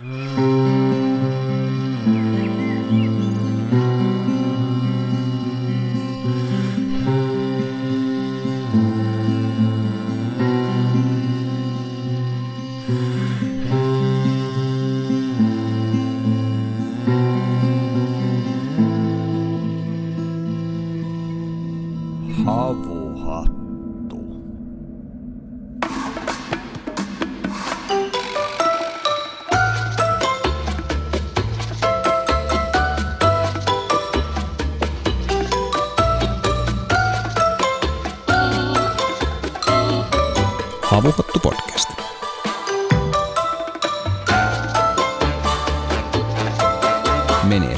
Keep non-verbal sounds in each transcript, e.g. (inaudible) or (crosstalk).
Mm.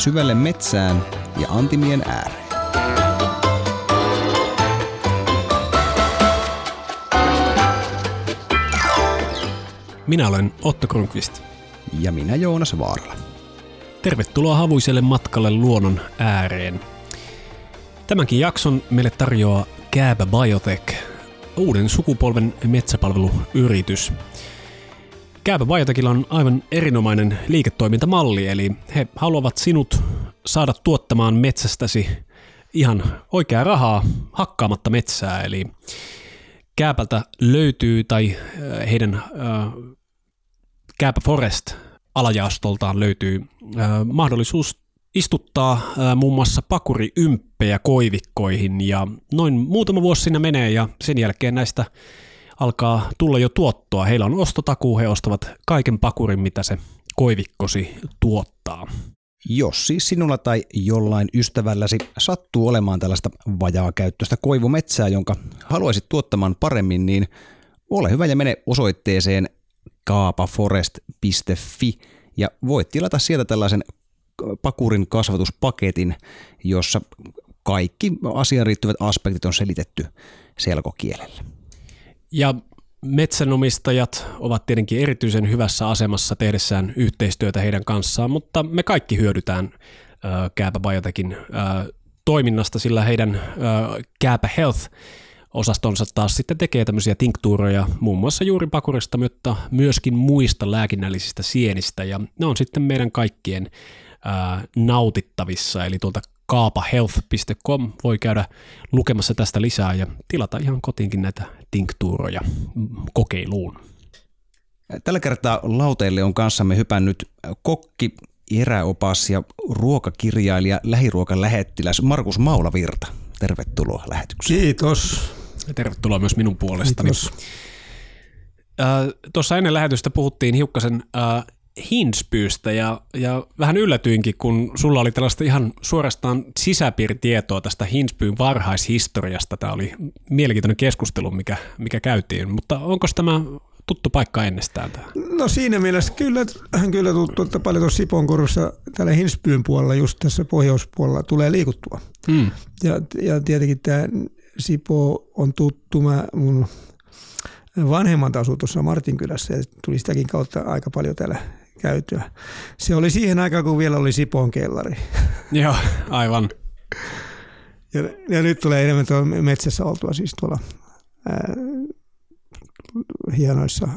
Syvälle metsään ja antimien ääreen. Minä olen Otto Kronqvist. Ja minä Joonas Vaarala. Tervetuloa havuiselle matkalle luonnon ääreen. Tämänkin jakson meille tarjoaa Kääbä Biotech, uuden sukupolven metsäpalveluyritys. Kääbä Biotechilla on aivan erinomainen liiketoimintamalli, eli he haluavat sinut saada tuottamaan metsästäsi ihan oikeaa rahaa hakkaamatta metsää, eli Kääpältä löytyy, tai heidän Kääpä Forest alajaostoltaan löytyy mahdollisuus istuttaa muun muassa pakuriymppejä koivikkoihin ja noin muutama vuosi siinä menee ja sen jälkeen näistä alkaa tulla jo tuottoa. Heillä on ostotakuu, he ostavat kaiken pakurin, mitä se koivikkosi tuottaa. Jos siis sinulla tai jollain ystävälläsi sattuu olemaan tällaista vajaakäyttöistä koivumetsää, jonka haluaisit tuottamaan paremmin, niin ole hyvä ja mene osoitteeseen kaapaforest.fi ja voit tilata sieltä tällaisen pakurin kasvatuspaketin, jossa kaikki asiaan riittyvät aspektit on selitetty selkokielellä. Ja metsänomistajat ovat tietenkin erityisen hyvässä asemassa tehdessään yhteistyötä heidän kanssaan, mutta me kaikki hyödytään äh, Kääpä Biotechin äh, toiminnasta, sillä heidän äh, Kääpä Health osastonsa taas sitten tekee tämmöisiä tinktuuroja muun muassa juuri pakurista, mutta myöskin muista lääkinnällisistä sienistä. Ja ne on sitten meidän kaikkien nautittavissa, eli tuolta kaapahealth.com voi käydä lukemassa tästä lisää ja tilata ihan kotiinkin näitä tinktuuroja kokeiluun. Tällä kertaa lauteille on kanssamme hypännyt kokki, eräopas ja ruokakirjailija, lähiruokalähettiläs Markus Maulavirta. Tervetuloa lähetykseen. Kiitos. Ja tervetuloa myös minun puolestani. Kiitos. Äh, Tuossa ennen lähetystä puhuttiin hiukkasen äh, hinspyystä ja, ja vähän yllätyinkin, kun sulla oli tällaista ihan suorastaan sisäpiiritietoa tästä hinspyyn varhaishistoriasta. Tämä oli mielenkiintoinen keskustelu, mikä, mikä käytiin, mutta onko tämä tuttu paikka ennestään tämä? No siinä mielessä kyllä, kyllä tuttu, että paljon tuossa Siponkorussa tällä Hinspyyn puolella, just tässä pohjoispuolella, tulee liikuttua. Hmm. Ja, ja tietenkin tämä Sipo on tuttu. Mä, mun vanhemmat asuu tuossa Martinkylässä ja tuli sitäkin kautta aika paljon täällä käytyä. Se oli siihen aikaan, kun vielä oli Sipon kellari. (laughs) Joo, aivan. Ja, ja nyt tulee enemmän tuolla metsässä oltua siis tuolla ää, hienoissa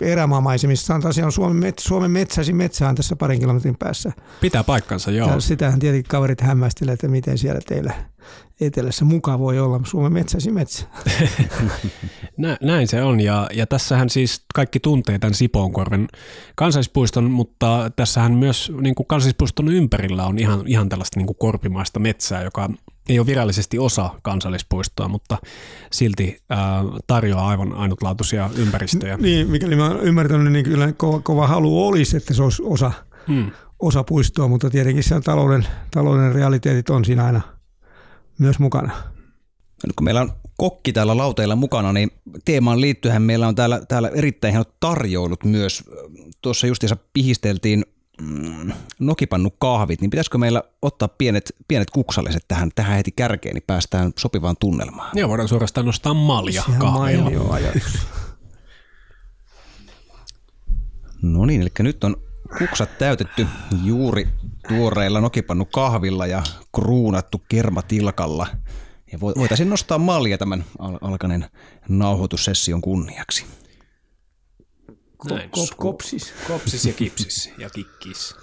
erämaamaisemissa. Sanotaan, siellä on Suomen, met, Suomen metsäisin metsä on tässä parin kilometrin päässä. Pitää paikkansa, joo. Ja sitähän tietenkin kaverit hämmästelee, että miten siellä teillä etelässä mukaan voi olla Suomen metsäisin metsä. (laughs) Nä, näin se on, ja, ja tässähän siis kaikki tuntee tämän Sipoonkorven kansallispuiston, mutta tässähän myös niin kuin kansallispuiston ympärillä on ihan, ihan tällaista niin kuin korpimaista metsää, joka ei ole virallisesti osa kansallispuistoa, mutta silti ää, tarjoaa aivan ainutlaatuisia ympäristöjä. Niin, mikäli mä ymmärtänyt, niin kyllä kova, kova halu olisi, että se olisi osa, Hmm. osa puistoa, mutta tietenkin siellä talouden, talouden realiteetit on siinä aina myös mukana. Nyt kun meillä on kokki täällä lauteilla mukana, niin teemaan liittyen meillä on täällä, täällä erittäin hienot tarjoulut myös. Tuossa justiinsa pihisteltiin mm, nokipannu kahvit, niin pitäisikö meillä ottaa pienet, pienet kuksalliset tähän, tähän heti kärkeen, niin päästään sopivaan tunnelmaan. Joo, voidaan suorastaan nostaa malja kahvilla. No niin, eli nyt on kuksat täytetty juuri tuoreilla nokipannu kahvilla ja kruunattu kermatilkalla. Ja vo- voitaisiin nostaa malja tämän al- alkaneen nauhoitussession kunniaksi. Näin. Kop, kopsis. Kopsis ja kipsis ja kikkis.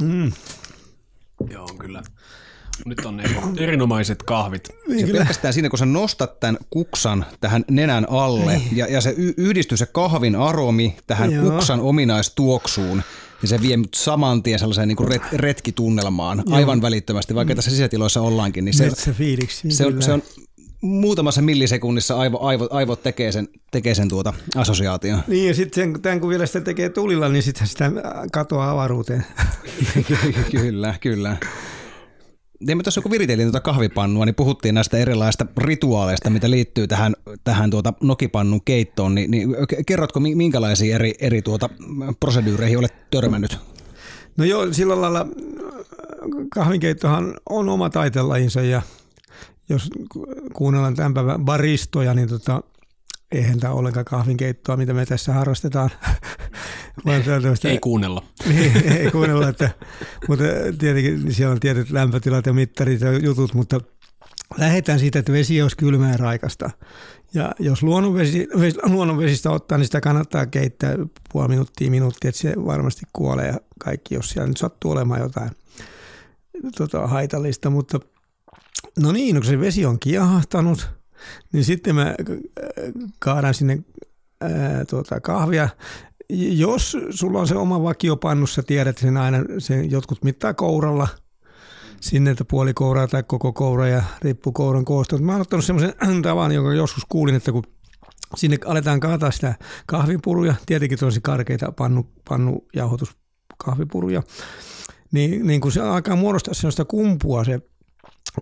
Mm. Joo, kyllä. Nyt on ne erinomaiset kahvit. Niin Se kyllä. pelkästään siinä, kun sä nostat tämän kuksan tähän nenän alle ja, ja se y- yhdistyy se kahvin aromi tähän Joo. kuksan ominaistuoksuun, niin se vie mut saman tien sellaiseen niin kuin ret- retkitunnelmaan aivan välittömästi, vaikka tässä sisätiloissa ollaankin. Niin se, Metsäfiiliksi. se, on, kyllä. se on muutamassa millisekunnissa aivo, aivo, aivot tekee sen, tekee sen tuota assosiaation. Niin ja sitten tämän kun vielä sitä tekee tulilla, niin sitten sitä katoaa avaruuteen. (laughs) kyllä, kyllä. Ja me tuossa kun viriteltiin tuota kahvipannua, niin puhuttiin näistä erilaisista rituaaleista, mitä liittyy tähän, tähän tuota nokipannun keittoon, niin, niin kerrotko mi- minkälaisiin eri, eri tuota proseduureihin olet törmännyt? No joo, sillä lailla kahvinkeittohan on oma taitelajinsa ja jos ku- kuunnellaan tämän päivän baristoja, niin tota, eihän tämä ollenkaan kahvinkeittoa, mitä me tässä harrastetaan. (laughs) Vaan Ei kuunnella. (laughs) niin, ei kuunnella, että, mutta tietenkin siellä on tietyt lämpötilat ja mittarit ja jutut, mutta lähdetään siitä, että vesi olisi kylmää ja raikasta. Ja jos luonnonvesi, ves- luonnonvesistä ottaa, niin sitä kannattaa keittää puoli minuuttia, minuuttia, että se varmasti kuolee ja kaikki, jos siellä nyt sattuu olemaan jotain tota, haitallista. Mutta no niin, no kun se vesi on kiehahtanut, niin sitten mä äh, kaadan sinne ää, tuota, kahvia. Jos sulla on se oma vakiopannussa, tiedät sen aina, sen jotkut mittaa kouralla, sinne, että puoli kouraa tai koko koura ja riippuu kouran koosta. Mä oon ottanut semmoisen (clears throat) tavan, jonka joskus kuulin, että kun sinne aletaan kaataa sitä kahvipuruja, tietenkin tosi karkeita pannu, pannujauhotus kahvipuruja, niin, niin kun se alkaa muodostaa sellaista kumpua se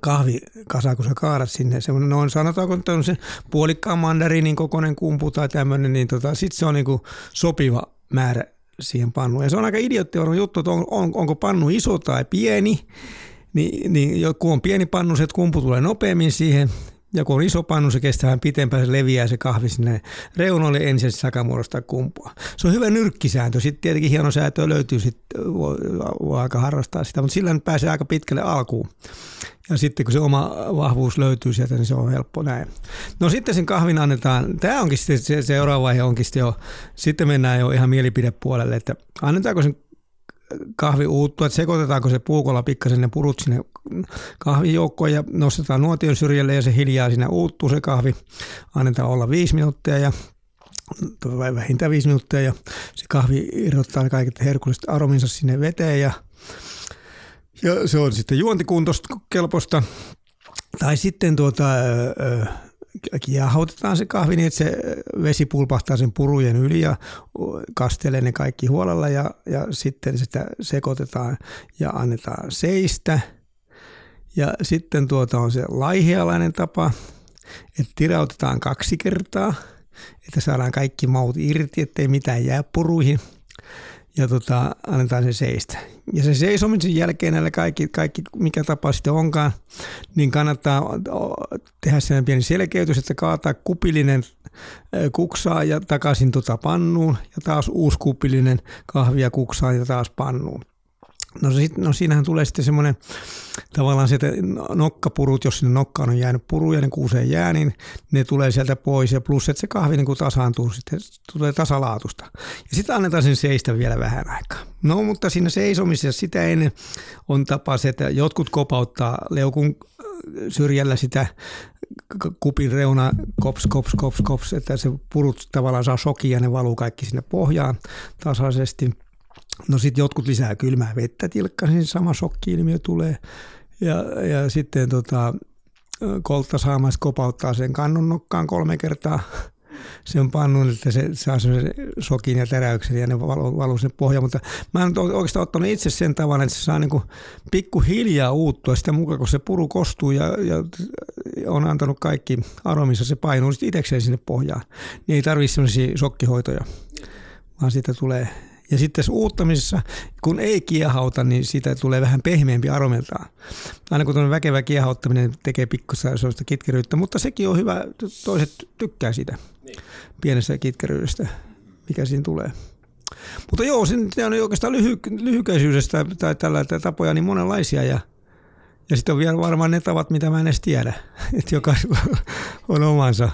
kahvikasa, kun sä kaadat sinne, semmoinen noin sanotaanko se puolikkaan mandariinin kokoinen kumpu tai tämmöinen, niin tota, sitten se on niinku sopiva määrä siihen pannuun. Ja se on aika idioottivarma juttu, että on, on, onko pannu iso tai pieni, niin, niin kun on pieni pannu, se että kumpu tulee nopeammin siihen, ja kun on iso pannu, se kestää pitempään, se leviää se kahvi sinne reunoille ensin, se kumpua. Se on hyvä nyrkkisääntö. Sitten tietenkin hieno säätö löytyy, sitten voi, voi aika harrastaa sitä, mutta sillä nyt pääsee aika pitkälle alkuun. Ja sitten kun se oma vahvuus löytyy sieltä, niin se on helppo näin. No sitten sen kahvin annetaan, tämä onkin sitten se seuraava vaihe onkin sitten jo, sitten mennään jo ihan mielipidepuolelle, että annetaanko sen kahvi uuttua, että sekoitetaanko se puukolla pikkasen ne purut sinne kahvijoukkoon ja nostetaan nuotion syrjälle ja se hiljaa siinä uuttuu se kahvi. Annetaan olla viisi minuuttia ja vähintään viisi minuuttia ja se kahvi irrottaa kaiket herkulliset arominsa sinne veteen ja, ja se on sitten juontikuntoista kelpoista. Tai sitten tuota, kiehautetaan se kahvi niin, että se vesi pulpahtaa sen purujen yli ja kastelee ne kaikki huolella ja, ja sitten sitä sekoitetaan ja annetaan seistä. Ja sitten tuota on se laihialainen tapa, että tirautetaan kaksi kertaa, että saadaan kaikki maut irti, ettei mitään jää puruihin. Ja tota, annetaan se seistä. Ja se seisomisen jälkeen näillä kaikki, kaikki, mikä tapa sitten onkaan, niin kannattaa tehdä sellainen pieni selkeytys, että kaataa kupillinen kuksaa ja takaisin tota pannuun ja taas uusi kupillinen kahvia kuksaan ja taas pannuun. No, sit, no siinähän tulee sitten semmoinen tavallaan se, että nokkapurut, jos sinne nokkaan on jäänyt puruja, niin kuuseen jää, niin ne tulee sieltä pois ja plus, että se kahvi niin kuin tasaantuu, sitten tulee tasalaatusta. Ja sitten annetaan sen seistä vielä vähän aikaa. No mutta siinä seisomisessa sitä ennen on tapa se, että jotkut kopauttaa leukun syrjällä sitä kupin reuna kops, kops, kops, kops, että se purut tavallaan saa shokia ja ne valuu kaikki sinne pohjaan tasaisesti. No sitten jotkut lisää kylmää vettä tilkkasin, niin sama shokki-ilmiö tulee. Ja, ja sitten tota, koltta saamassa kopauttaa sen kannun nokkaan kolme kertaa (laughs) sen pannun, että se saa sen sokin ja teräyksen ja ne valuu, valuu sen pohjaan. Mutta mä en oikeastaan ottanut itse sen tavan, että se saa niin pikkuhiljaa uuttua sitä mukaan, kun se puru kostuu ja, ja on antanut kaikki aromissa, se painuu sitten itsekseen sinne pohjaan. Niin ei tarvitse sellaisia shokkihoitoja, vaan siitä tulee ja sitten tässä uuttamisessa, kun ei kiehauta, niin siitä tulee vähän pehmeämpi aromiltaan. Aina kun tuollainen väkevä kiehauttaminen tekee pikkusen sellaista kitkeryyttä, mutta sekin on hyvä, toiset tykkää siitä niin. pienestä kitkeryydestä, mikä siinä tulee. Mutta joo, se on oikeastaan lyhy, lyhykäisyydestä tai tällä tapoja niin monenlaisia ja ja sitten on vielä varmaan ne tavat, mitä mä en edes tiedä, (laughs) että jokaisella on omansa.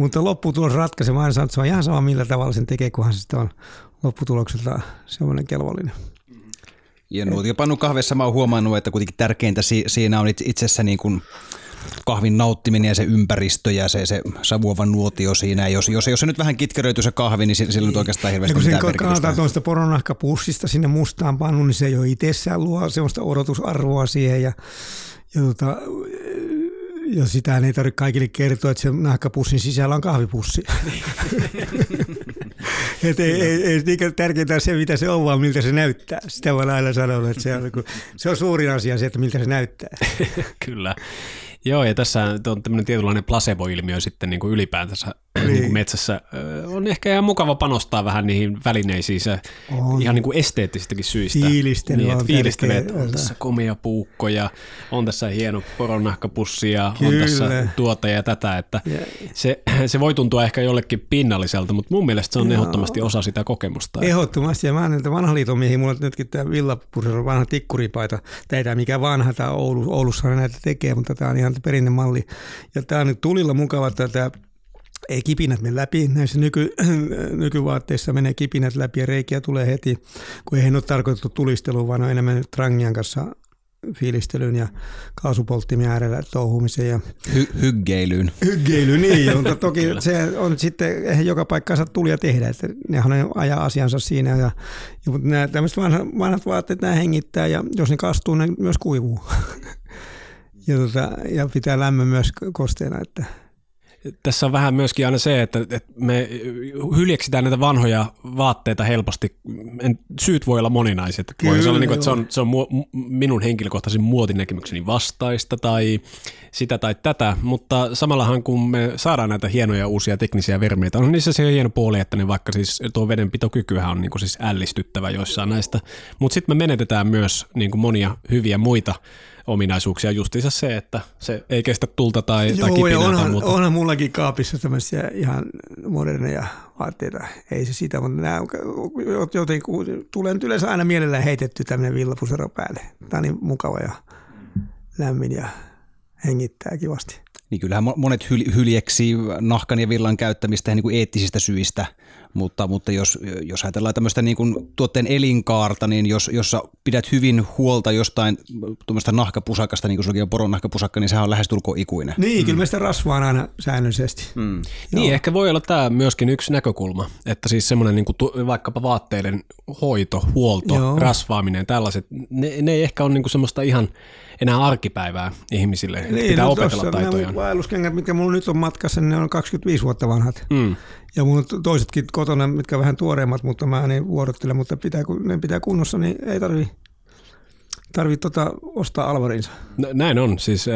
Mutta lopputulos ratkaisee. Mä aina sanon, että se on ihan sama millä tavalla sen tekee, kunhan se on lopputulokselta semmoinen kelvollinen. Ja nuotiopannu kahvessa mä oon huomannut, että kuitenkin tärkeintä si- siinä on itsessä niin kuin kahvin nauttiminen ja se ympäristö ja se, se savuava nuotio siinä. Jos, jos, jos se nyt vähän kitkeröityy se kahvi, niin sillä nyt oikeastaan hirveästi ja kun mitään tuosta poronahkapussista sinne mustaan pannuun, niin se jo itsessään luo semmoista odotusarvoa siihen ja, ja tota, ja sitä ei tarvitse kaikille kertoa, että se nahkapussin sisällä on kahvipussi. (laughs) Et ei, ei, ei niin tärkeintä se, mitä se on, vaan miltä se näyttää. Sitä voi aina sanoa, että se on, se on suurin asia se, että miltä se näyttää. (laughs) Kyllä. Joo, ja tässä on tämmöinen tietynlainen placebo-ilmiö sitten niin kuin ylipäätänsä niin. Niin metsässä. On ehkä ihan mukava panostaa vähän niihin välineisiin se on. ihan niin kuin esteettisistäkin syistä. Fiilistely niin, on fiilistelee, että on tässä komea puukko ja on tässä hieno poronnahkapussi ja Kyllä. on tässä tuota ja tätä. Että se, se voi tuntua ehkä jollekin pinnalliselta, mutta mun mielestä se on Joo. ehdottomasti osa sitä kokemusta. Ehdottomasti, ja mä näitä vanhan liiton miehiä, mulla on nytkin tämä Villapurser vanha tikkuripaita. Tämä ei mikä vanha, tämä Oulu, Oulussa näitä tekee, mutta tämä on ihan perinnemalli. Ja tämä on nyt tulilla mukava, että tämä ei kipinät mene läpi. Näissä nyky, (clears throat) nykyvaatteissa menee kipinät läpi ja reikiä tulee heti, kun ei ole tarkoitettu tulisteluun, vaan on enemmän Trangian kanssa fiilistelyn ja kaasupolttimien äärellä touhumiseen. Ja Hy- hyggeilyyn. Hyggeilyyn, niin. (laughs) mutta toki se on sitten, eihän joka paikkaansa tulia tehdä, että nehän ajaa asiansa siinä. Ja, ja mutta nämä tämmöiset vanhat, vanhat vaatteet, nämä hengittää ja jos ne kastuu, ne myös kuivuu. (laughs) ja, tota, ja pitää lämmön myös kosteena, että – tässä on vähän myöskin aina se, että, että me hyljeksitään näitä vanhoja vaatteita helposti. En, syyt voi olla moninaiset. Kyllä, voi olla, niin kuin, että se on, se on minun henkilökohtaisen muotinäkemykseni vastaista tai sitä tai tätä, mutta samallahan kun me saadaan näitä hienoja uusia teknisiä vermeitä, on niissä se hieno puoli, että ne vaikka siis tuo vedenpitokykyhän on niin kuin siis ällistyttävä joissain näistä, mutta sitten me menetetään myös niin kuin monia hyviä muita ominaisuuksia, justiinsa se, että se ei kestä tulta tai, Joo, tai kipinää. Onhan, mutta... onhan mullakin kaapissa tämmöisiä ihan moderneja vaatteita, ei se sitä, mutta nämä joten tulee nyt yleensä aina mielellään heitetty tämmöinen villapusero päälle. Tämä on niin mukava ja lämmin ja hengittää kivasti. Niin kyllähän monet hyl- hyljeksi nahkan ja villan käyttämistä niin kuin eettisistä syistä, mutta, mutta jos, jos ajatellaan tämmöistä niin kuin tuotteen elinkaarta, niin jos, jos sä pidät hyvin huolta jostain tuommoista nahkapusakasta, niin kuin sullakin on poron nahkapusakka, niin sehän on lähestulkoon ikuinen. Niin, mm. kyllä me sitä rasvaan aina säännöllisesti. Mm. Niin, ehkä voi olla tämä myöskin yksi näkökulma, että siis semmoinen niin kuin vaikkapa vaatteiden hoito, huolto, Joo. rasvaaminen, tällaiset, ne, ne ei ehkä ole niin kuin semmoista ihan enää arkipäivää ihmisille. Niin, pitää no opetella taitoja. Vaelluskengät, mitkä mulla nyt on matkassa, niin ne on 25 vuotta vanhat. Mm. Ja on toisetkin kotona, mitkä vähän tuoreemmat, mutta mä niin vuorottelen, mutta pitää, kun ne pitää kunnossa, niin ei tarvi tarvitse tota ostaa alvarinsa. No, näin on. Siis, äh,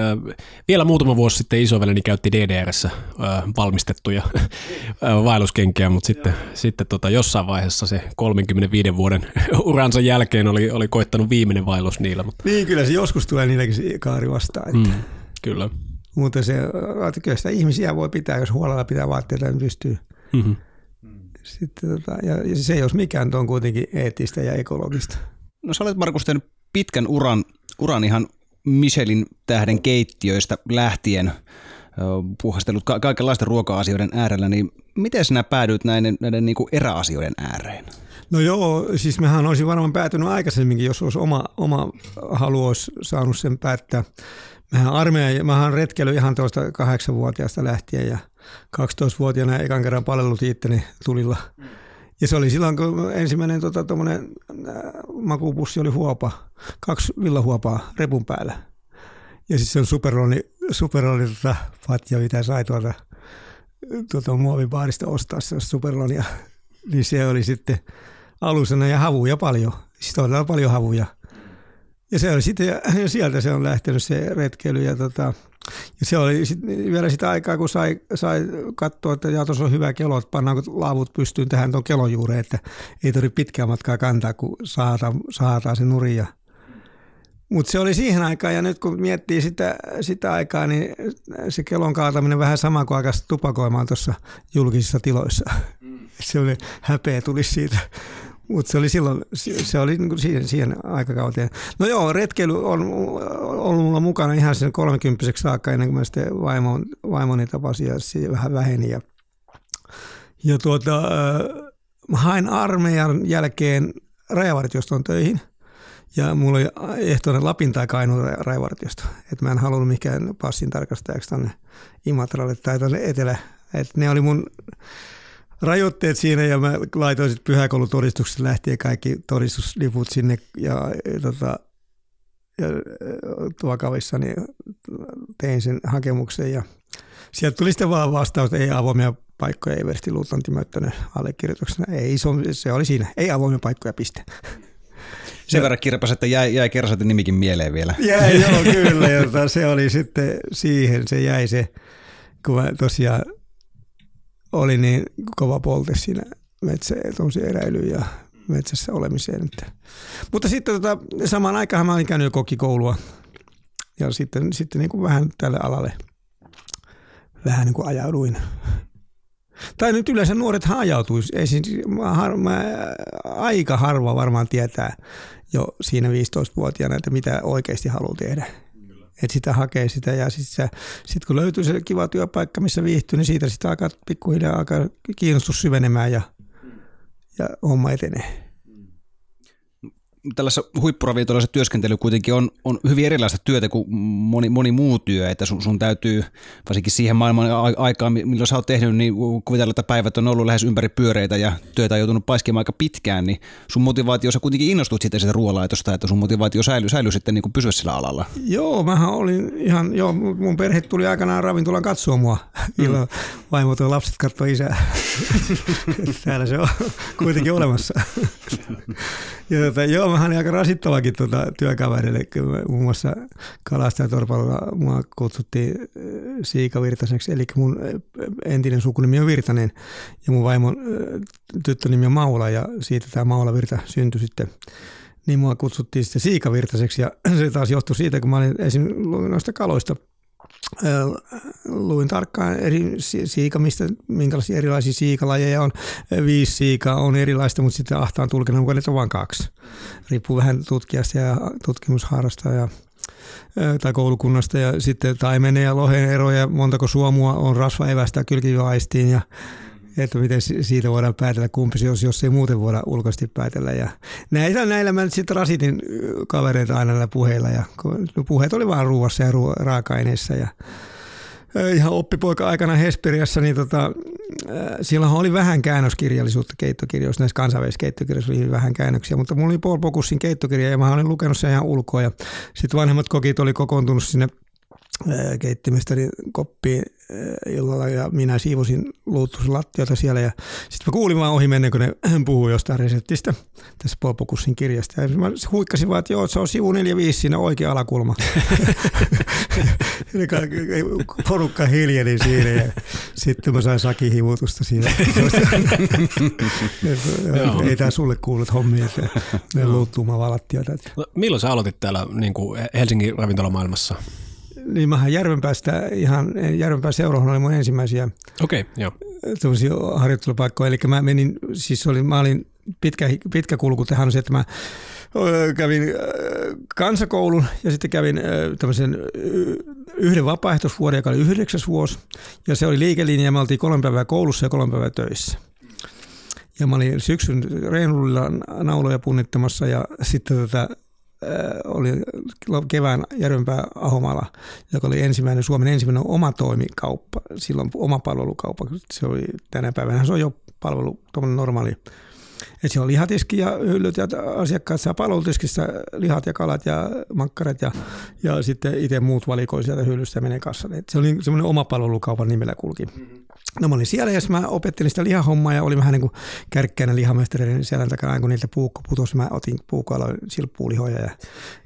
vielä muutama vuosi sitten isoveleni käytti DDRssä äh, valmistettuja (laughs) äh, vaelluskenkiä, mutta sitten, sitten tota, jossain vaiheessa se 35 vuoden (laughs) uransa jälkeen oli, oli koittanut viimeinen vaellus niillä. Mutta... Niin, kyllä se joskus tulee niilläkin kaari vastaan. Että. Mm, kyllä. Mutta se, kyllä sitä ihmisiä voi pitää, jos huolella pitää vaatteita, niin pystyy. Mm-hmm. Sitten, tota, ja, ja se jos mikään on kuitenkin eettistä ja ekologista. No sä olet Markus tehnyt pitkän uran, uran ihan Michelin tähden keittiöistä lähtien puhastellut ka- kaikenlaisten ruoka-asioiden äärellä, niin miten sinä päädyit näiden, näiden niin kuin eräasioiden ääreen? No joo, siis mehän olisi varmaan päätynyt aikaisemminkin, jos olisi oma, oma halu olisi saanut sen päättää. Mähän armeija, mähän retkeily ihan tuosta kahdeksanvuotiaasta lähtien ja 12-vuotiaana ekan kerran palellut itteni tulilla. Mm ja se oli silloin, kun ensimmäinen tota, äh, makupussi oli huopa, kaksi villahuopaa repun päällä. Ja sitten se on superroni, superroni tota, fatja, mitä sai tuolta, tuolta muovibaarista ostaa se superlonia. (laughs) Niin se oli sitten alusena ja havuja paljon. Siis todella paljon havuja. Ja se oli sitten, ja sieltä se on lähtenyt se retkeily. Ja tota, ja se oli sit, vielä sitä aikaa, kun sai, sai katsoa, että ja tuossa on hyvä kelo, että pannaan laavut pystyyn tähän tuon kelon juureen, että ei tarvitse pitkää matkaa kantaa, kun saataan, saataan se nurin. Mutta se oli siihen aikaan, ja nyt kun miettii sitä, sitä aikaa, niin se kelon kaataminen vähän sama kuin aikaa tupakoimaan tuossa julkisissa tiloissa. Mm. Se oli häpeä tuli siitä. Mutta se oli silloin, se oli niin siihen, siihen aikakauteen. No joo, retkeily on ollut mulla mukana ihan sen 30 saakka ennen kuin mä sitten vaimon, vaimoni tapasin ja se vähän väheni. Ja Ja tuota, mä hain armeijan jälkeen rajavartioston töihin. Ja mulla oli ehtoinen Lapin tai Kainuun rajavartiosto. Että mä en halunnut mikään passin tarkastajaksi tänne Imatralle tai tänne etelä. Et ne oli mun rajoitteet siinä ja mä laitoin sitten pyhäkoulutodistukset lähtien kaikki todistusliput sinne ja, ja, tota, ja tuokavissa niin tein sen hakemuksen ja sieltä tuli sitten vaan vastaus, että ei avoimia paikkoja, Eversti Luutnantti Möttönen allekirjoituksena. Ei, se, se oli siinä, ei avoimia paikkoja, piste. (laughs) Sen verran kirpas, että jäi, jäi Kersatin nimikin mieleen vielä. (laughs) Jäi, joo, kyllä. Jota se oli sitten siihen, se jäi se, kun mä tosiaan oli niin kova polte siinä metsä, eräilyyn ja metsässä olemiseen. Mutta sitten tota, samaan aikaan mä olin käynyt jo kokikoulua ja sitten, sitten niin kuin vähän tälle alalle vähän niin kuin ajauduin. Tai nyt yleensä nuorethan ajautuisi. Ei siis, har, mä, aika harva varmaan tietää jo siinä 15-vuotiaana, että mitä oikeasti haluaa tehdä. Että sitä hakee sitä. Ja sitten sit kun löytyy se kiva työpaikka, missä viihtyy, niin siitä sitten alkaa pikkuhiljaa alkaa kiinnostus syvenemään ja, ja homma etenee tällaisessa huippuravintolassa työskentely kuitenkin on, on hyvin erilaista työtä kuin moni, moni muu työ, että sun, sun täytyy, varsinkin siihen maailman aikaan, milloin sä oot tehnyt, niin kuvitella, että päivät on ollut lähes ympäri pyöreitä ja työtä on joutunut paiskimaan aika pitkään, niin sun motivaatio, sä kuitenkin innostut sitten sitä ruoanlaitosta, että sun motivaatio säilyy, säilyy sitten niin kuin pysyä sillä alalla. Joo, mähän olin ihan, joo, mun perhe tuli aikanaan ravintolan katsoa mua, mm. vaimot ja lapset katsoi isää. (laughs) Täällä se on kuitenkin olemassa. ja tota, joo, vähän aika rasittavakin tuota työkaverille. Muun muassa kalastajatorpalla mua kutsuttiin äh, Siikavirtaseksi, eli mun äh, entinen sukunimi on Virtanen ja mun vaimon äh, tyttönimi on Maula ja siitä tämä Maula Virta syntyi sitten niin mua kutsuttiin sitten Siikavirtaseksi ja (clears throat) se taas johtui siitä, kun mä olin esim. noista kaloista – luin tarkkaan eri siika, mistä, minkälaisia erilaisia siikalajeja on. Viisi siikaa on erilaista, mutta sitten ahtaan tulkinnan mukaan on vain kaksi. Riippuu vähän tutkijasta ja tutkimusharrasta ja tai koulukunnasta ja sitten taimenen ja lohen eroja, montako suomua on rasvaevästä kylkiväaistiin ja että miten siitä voidaan päätellä kumpi se olisi, jos ei muuten voida ulkoisesti päätellä. Ja näillä, näillä mä sitten rasitin kavereita aina näillä puheilla ja puheet oli vaan ruuassa ja raaka-aineissa ja ihan oppipoika aikana Hesperiassa, niin tota, silloin oli vähän käännöskirjallisuutta keittokirjoissa, näissä kansainvälisissä keittokirjoissa oli vähän käännöksiä, mutta mulla oli Paul Bokussin keittokirja ja mä olin lukenut sen ihan ulkoa ja sitten vanhemmat kokit oli kokoontunut sinne keittimestari koppiin illalla ja minä siivosin luuttusin lattiota siellä ja sitten mä kuulin vaan ohi mennä, kun ne (clears throat) puhuu jostain reseptistä tässä Polpokussin kirjasta. Ja mä huikkasin vaan, että joo, se on sivu 45 siinä oikea alakulma. (laughs) Porukka hiljeni siinä ja sitten mä sain sakihivutusta siinä. (laughs) Ei tämä sulle kuulut hommia, että ne luuttuu mä lattiota. No, milloin sä aloitit täällä niin kuin Helsingin ravintolamaailmassa? Niin mähän Järvenpäästä ihan, Järvenpään seurahan oli mun ensimmäisiä okay, joo. harjoittelupaikkoja. Eli mä menin, siis oli, mä olin pitkä, pitkä kulku tähän on se, että mä kävin kansakoulun ja sitten kävin tämmöisen yhden vapaaehtoisvuoden, joka oli yhdeksäs vuosi. Ja se oli liikelinja ja me oltiin kolme päivää koulussa ja kolme päivää töissä. Ja mä olin syksyn reenullilla nauloja punnittamassa ja sitten tätä oli kevään Järvenpää Ahomala, joka oli ensimmäinen, Suomen ensimmäinen oma toimikauppa, silloin oma palvelukauppa. Se oli tänä päivänä, se on jo palvelu, normaali et se on lihatiski ja hyllyt ja asiakkaat saa palvelutiskistä lihat ja kalat ja makkarat ja, ja sitten itse muut valikoi sieltä hyllystä ja menee kassalle. Et se oli semmoinen oma palvelukaupan nimellä kulki. No mä olin siellä ja mä opettelin sitä lihahommaa ja olin vähän niin kuin kärkkäinen lihamestareiden selän takana, kun niiltä puukko putosi. Mä otin puukoilla silppuulihoja ja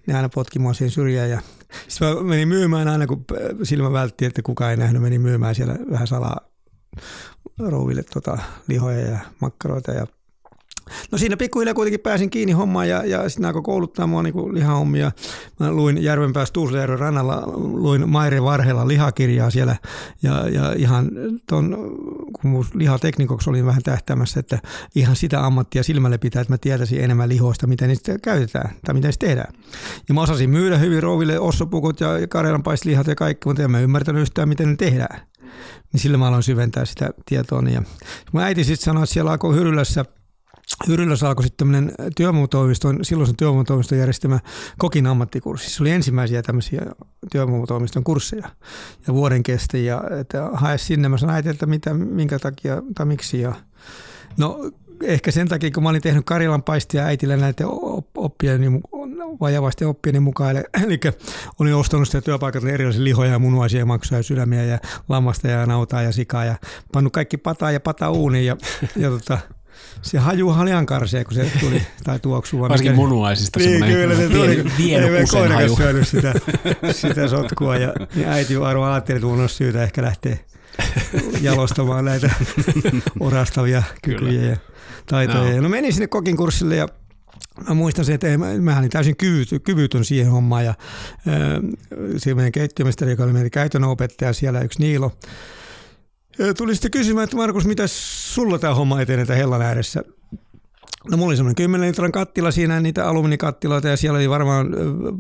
ne aina potki mua siihen syrjään. Ja sitten mä menin myymään aina, kun silmä vältti, että kukaan ei nähnyt, menin myymään siellä vähän salaa rouville tota, lihoja ja makkaroita ja No siinä pikkuhiljaa kuitenkin pääsin kiinni hommaan ja, ja sitten alkoi kouluttaa mua niin lihahommia. Mä luin Järvenpää Tuusajärven rannalla, luin Maire Varhella lihakirjaa siellä ja, ja ihan ton, kun mun lihateknikoksi olin vähän tähtäämässä, että ihan sitä ammattia silmälle pitää, että mä tietäisin enemmän lihoista, miten niistä käytetään tai miten se tehdään. Ja mä osasin myydä hyvin rouville ossopukut ja karjalanpaistilihat ja kaikki, mutta en mä ymmärtänyt yhtään, miten ne tehdään. niin sillä mä aloin syventää sitä tietoa. Ja mun äiti sitten sanoi, että siellä alkoi Hyrylässä – Hyrylässä alkoi sitten tämmöinen työvoimatoimiston, silloisen työvoimatoimiston järjestämä kokin ammattikurssi. Se oli ensimmäisiä tämmöisiä työvoimatoimiston kursseja ja vuoden kesti. Ja että hae sinne. Mä sanoin että mitä, minkä takia tai miksi. Ja, no ehkä sen takia, kun mä olin tehnyt Karjalan paistia äitille näitä oppieni, vajavasti oppieni mukaan. (clears throat) Eli, eli olin ostanut sitä työpaikalta erilaisia lihoja ja munuaisia, maksuja ja sydämiä ja lammasta ja nautaa ja sikaa ja pannut kaikki pataa ja pata uuniin ja, ja tota, se haju halian karsee, kun se tuli, tai tuoksuu. Varsinkin mikä... munuaisista niin, kyllä, se tuli. Ei haju. syönyt sitä, sitä sotkua, ja niin äiti Aro ajatteli, että olisi syytä ehkä lähteä jalostamaan näitä orastavia kykyjä ja taitoja. No. no menin sinne kokin kurssille ja Mä muistan se, että mä olin täysin kyvytön, siihen hommaan ja äh, se meidän keittiömestari, joka oli meidän käytännön opettaja siellä, yksi Niilo, Tuli sitten kysymään, että Markus, mitä sulla tämä homma etenee hellan ääressä? No mulla oli semmoinen 10 litran kattila siinä, niitä alumiinikattiloita ja siellä oli varmaan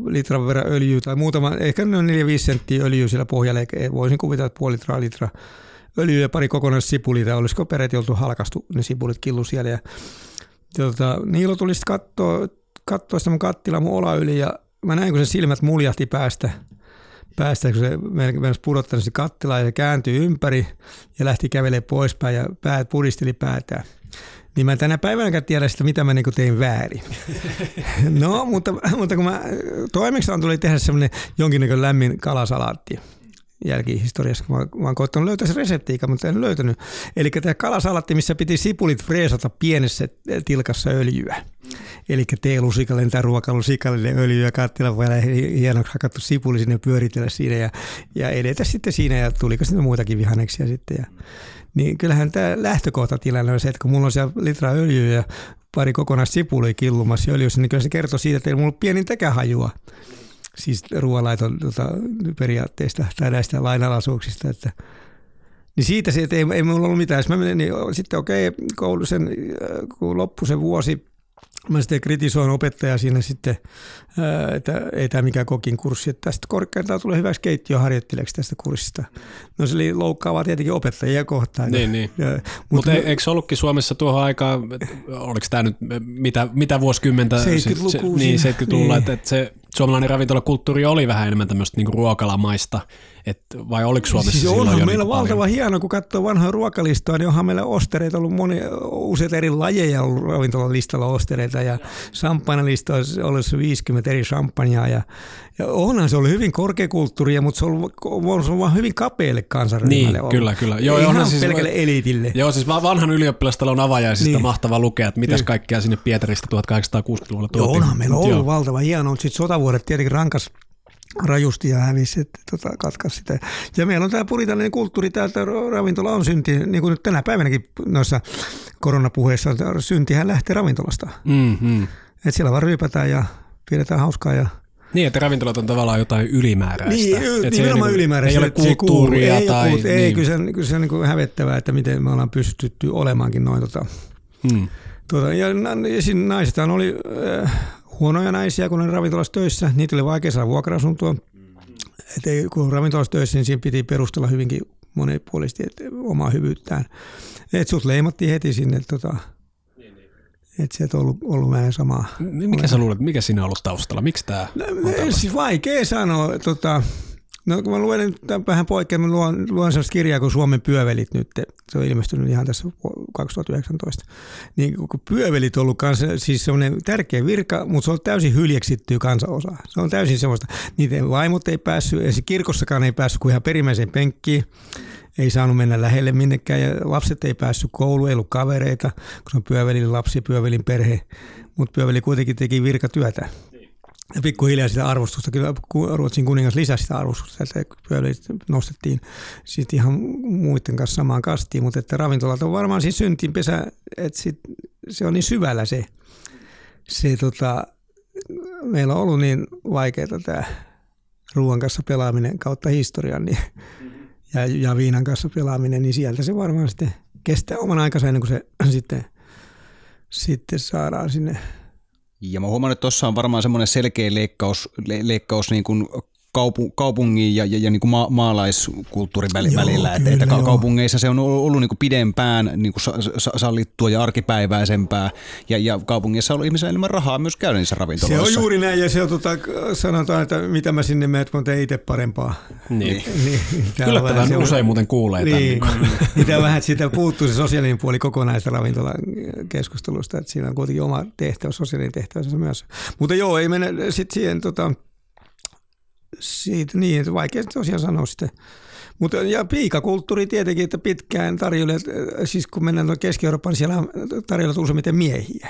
litran verran öljyä tai muutama, ehkä noin 4-5 senttiä öljyä siellä pohjalla. Voisin kuvitella, että puoli litraa litra öljyä ja pari kokonaissipulia, olisiko peräti oltu halkastu ne sipulit killu siellä. Ja, tota, Niilo tuli sitten katsoa, katsoa sitä mun kattila mun ola yli ja mä näin, kun se silmät muljahti päästä – päästä, kun se mennessä pudottanut se kattila ja se kääntyi ympäri ja lähti kävelemään poispäin ja päät pudisteli päätään. Niin mä tänä päivänäkään tiedä sitä, mitä mä niinku tein väärin. (laughs) no, mutta, mutta kun mä toimeksiaan tuli tehdä semmoinen jonkinnäköinen lämmin kalasalaatti jälkihistoriassa, kun mä, mä oon koittanut löytää se reseptiikä, mutta en löytänyt. Eli tämä kalasalatti, missä piti sipulit freesata pienessä tilkassa öljyä. Eli teelusikallinen tai ruokalusikallinen öljy ja kattila voi hienoksi hakattu sipuli sinne pyöritellä siinä ja, ja edetä sitten siinä ja tuliko sitten muitakin vihanneksia sitten. Ja, niin kyllähän tämä lähtökohtatilanne on se, että kun mulla on siellä litra öljyä ja pari kokonaista sipulia killumassa öljyssä, niin kyllä se kertoo siitä, että ei mulla pieni tekähajua siis ruoanlaiton tota, periaatteista tai näistä lainalaisuuksista, että niin siitä se, että ei, ei mulla ollut mitään. Jos mä menin, niin sitten okei, okay, koulu sen, kun loppui se vuosi, Mä sitten kritisoin opettajaa siinä sitten, että ei tämä mikään kokin kurssi, että tästä korkeintaan tulee hyväksi keittiöharjoittelijaksi tästä kurssista. No se oli loukkaavaa tietenkin opettajia kohtaan. Niin, niin. mutta Mut e- eikö ollutkin Suomessa tuohon aikaan, oliko tämä nyt mitä, mitä vuosikymmentä? 70-luku. Niin, 70-luvulla, niin. että, että se suomalainen ravintolakulttuuri oli vähän enemmän tämmöistä niin ruokalamaista, et vai oliko Suomessa siis onhan jo meillä niin valtava hieno, kun katsoo vanhoja ruokalistoa, niin onhan meillä ostereita ollut moni, useita eri lajeja ollut ravintolalistalla ostereita ja on ollut 50 eri champagnea ja, ja onhan se ollut hyvin korkeakulttuuria, mutta se on ollut, se on vaan hyvin kapealle kansanryhmälle Niin, ollut. kyllä, kyllä. Joo, ihan siis, pelkälle eliitille. Joo, siis vanhan ylioppilastalon avajaisista niin. mahtava lukea, että mitäs niin. kaikkea sinne Pietarista 1860-luvulla tuotiin. Joo, onhan meillä ollut valtava hieno, mutta sitten sotavuodet tietenkin rankas rajusti ja hävisi, että tota, katkaisi sitä. Ja meillä on tämä puritainen kulttuuri, että ravintola on synti, niin kuin nyt tänä päivänäkin noissa koronapuheissa, syntihän lähtee ravintolasta. Mm-hmm. Että siellä vaan ryypätään ja pidetään hauskaa ja niin, että ravintolat on tavallaan jotain ylimääräistä. Niin, että nimenomaan ei, ylimääräistä. Ei ole kulttuuria ei, tai... Ei, ei niin. kyllä se, kyllä se on niin hävettävää, että miten me ollaan pystytty olemaankin noin. Tota, hmm. tuota, ja, ja siinä naisethan oli äh, huonoja naisia, kun ne ravintolassa töissä. Niitä oli vaikea saada vuokra-asuntoa. Et ei, kun ravintolassa töissä, niin siinä piti perustella hyvinkin monipuolisesti omaa hyvyyttään. Et sut leimattiin heti sinne tota, että se on ollut, ollut vähän samaa. Mikä sä luulet, mikä siinä on ollut taustalla? Miksi tämä no, on siis vaikea sanoa. Tota, No kun mä luen vähän poikkeaa, mä luen, luen sellaista kirjaa kuin Suomen pyövelit nyt, se on ilmestynyt ihan tässä 2019. Niin kun pyövelit on ollut kanssa, siis semmoinen tärkeä virka, mutta se on täysin hyljeksittyä kansanosa. Se on täysin semmoista, niiden vaimot ei päässyt, ja kirkossakaan ei päässyt kuin ihan perimmäiseen penkkiin ei saanut mennä lähelle minnekään ja lapset ei päässyt kouluun, ei ollut kavereita, kun se on pyövelin lapsi, pyövelin perhe, mutta pyöveli kuitenkin teki virkatyötä. Ja pikkuhiljaa sitä arvostusta, kyllä Ruotsin kuningas lisäsi sitä arvostusta, että pyövelit nostettiin sitten ihan muiden kanssa samaan kastiin, mutta että ravintolat on varmaan siinä syntinpesä, että sit, se on niin syvällä se, se tota, meillä on ollut niin vaikeaa tämä ruoan kanssa pelaaminen kautta historian, niin ja, ja viinan kanssa pelaaminen, niin sieltä se varmaan sitten kestää oman aikansa ennen kuin se (clears throat) sitten, sitten saadaan sinne. Ja mä huomannut, että tuossa on varmaan semmoinen selkeä leikkaus, le, leikkaus niin kuin kaupu, kaupungin ja, ja, ja niin kuin ma, maalaiskulttuurin väli, Joo, välillä. Että, kyllä, että joo. kaupungeissa se on ollut, ollut niin kuin pidempään niin kuin sa, sa, sallittua ja arkipäiväisempää. Ja, ja kaupungeissa on ollut ihmisillä enemmän rahaa myös käydä niissä Se ravintoloissa. on juuri näin ja se on tota, sanotaan, että mitä mä sinne menen, mä teen itse parempaa. Niin. (laughs) Niin, on Yllättävän se- usein muuten kuulee tämän. Niin, Niin. mitä vähän siitä puuttuu se sosiaalinen puoli kokonaista ravintola-keskustelusta, että siinä on kuitenkin oma tehtävä, sosiaalinen tehtävänsä myös. Mutta joo, ei mennä sitten siihen tota, siitä niin, että vaikea tosiaan sanoa sitä. Mutta ja piikakulttuuri tietenkin, että pitkään tarjoilijat, siis kun mennään Keski-Eurooppaan, niin siellä on tarjoilijat useimmiten miehiä.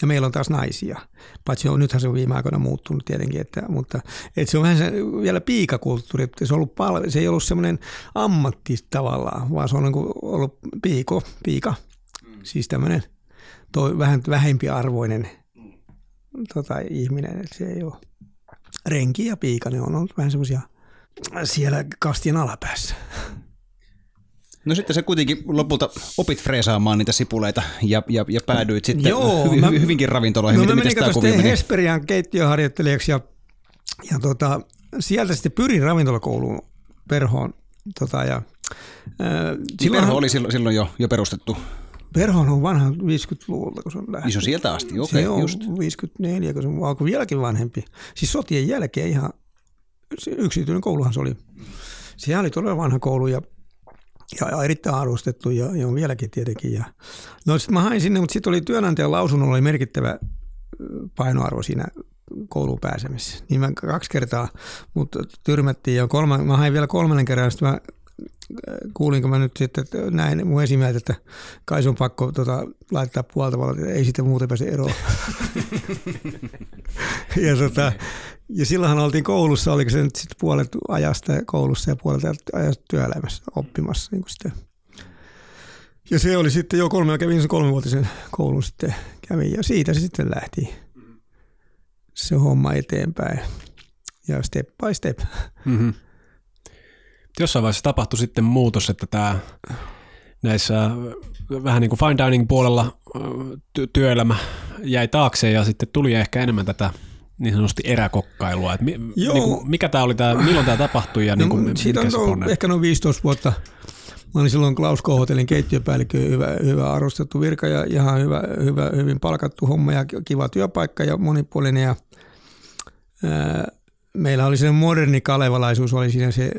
Ja meillä on taas naisia. Paitsi on, nythän se on viime aikoina muuttunut tietenkin, että, mutta että se on vähän se, vielä piikakulttuuri. Että se, on ollut pal- se ei ollut semmoinen ammatti tavallaan, vaan se on niin kuin ollut piiko, piika. Siis tämmöinen toi, vähän vähempiarvoinen tota, ihminen. Että se ei ole renki ja piika, ne on ollut vähän semmoisia siellä kastien alapäässä. No sitten se kuitenkin lopulta opit freesaamaan niitä sipuleita ja, ja, ja päädyit sitten Joo, hyvin, mä- hyvinkin ravintoloihin. No Miten, mä menin? Hesperian keittiöharjoittelijaksi ja, ja tota, sieltä sitten pyrin ravintolakouluun Perhoon. Tota, ja, ää, Niin Perho oli silloin, silloin jo, jo perustettu. Perhoon on vanha 50-luvulta, kun se on lähtenyt. Niin se on sieltä asti, okei, se on just. 54, kun se on alkoi vieläkin vanhempi. Siis sotien jälkeen ihan yksityinen kouluhan se oli. Siellä oli todella vanha koulu ja, ja, erittäin arvostettu ja, ja on vieläkin tietenkin. Ja, no sitten mä hain sinne, mutta sitten oli työnantajan lausunnolla oli merkittävä painoarvo siinä kouluun pääsemisessä. Niin mä kaksi kertaa, mutta tyrmättiin ja kolme, mä hain vielä kolmannen kerran, sitten mä kuulinko mä nyt sitten, näin mun esimiehet, että kai on pakko tota, laittaa puolta valta, että ei sitten muuten pääse eroon. (laughs) ja, tota, ja silloinhan oltiin koulussa, oliko se nyt sitten puolet ajasta koulussa ja puolet ajasta työelämässä oppimassa. Niin kuin. Ja se oli sitten jo kolme, kävin sen kolmevuotisen koulun sitten kävin ja siitä se sitten lähti se homma eteenpäin. Ja step by step. Mm-hmm. Jossain vaiheessa tapahtui sitten muutos, että tämä näissä vähän niin kuin fine dining puolella ty- työelämä jäi taakse ja sitten tuli ehkä enemmän tätä niin sanotusti eräkokkailua. Et mi- Joo. niin kuin, mikä tämä oli, tää, milloin tämä tapahtui ja niin kuin, no, siitä on ponne? ehkä noin 15 vuotta. Mä olin silloin Klaus K-hotellin keittiöpäällikkö, hyvä, hyvä arvostettu virka ja ihan hyvä, hyvä, hyvin palkattu homma ja kiva työpaikka ja monipuolinen. Ja, ää, meillä oli se moderni kalevalaisuus, oli siinä se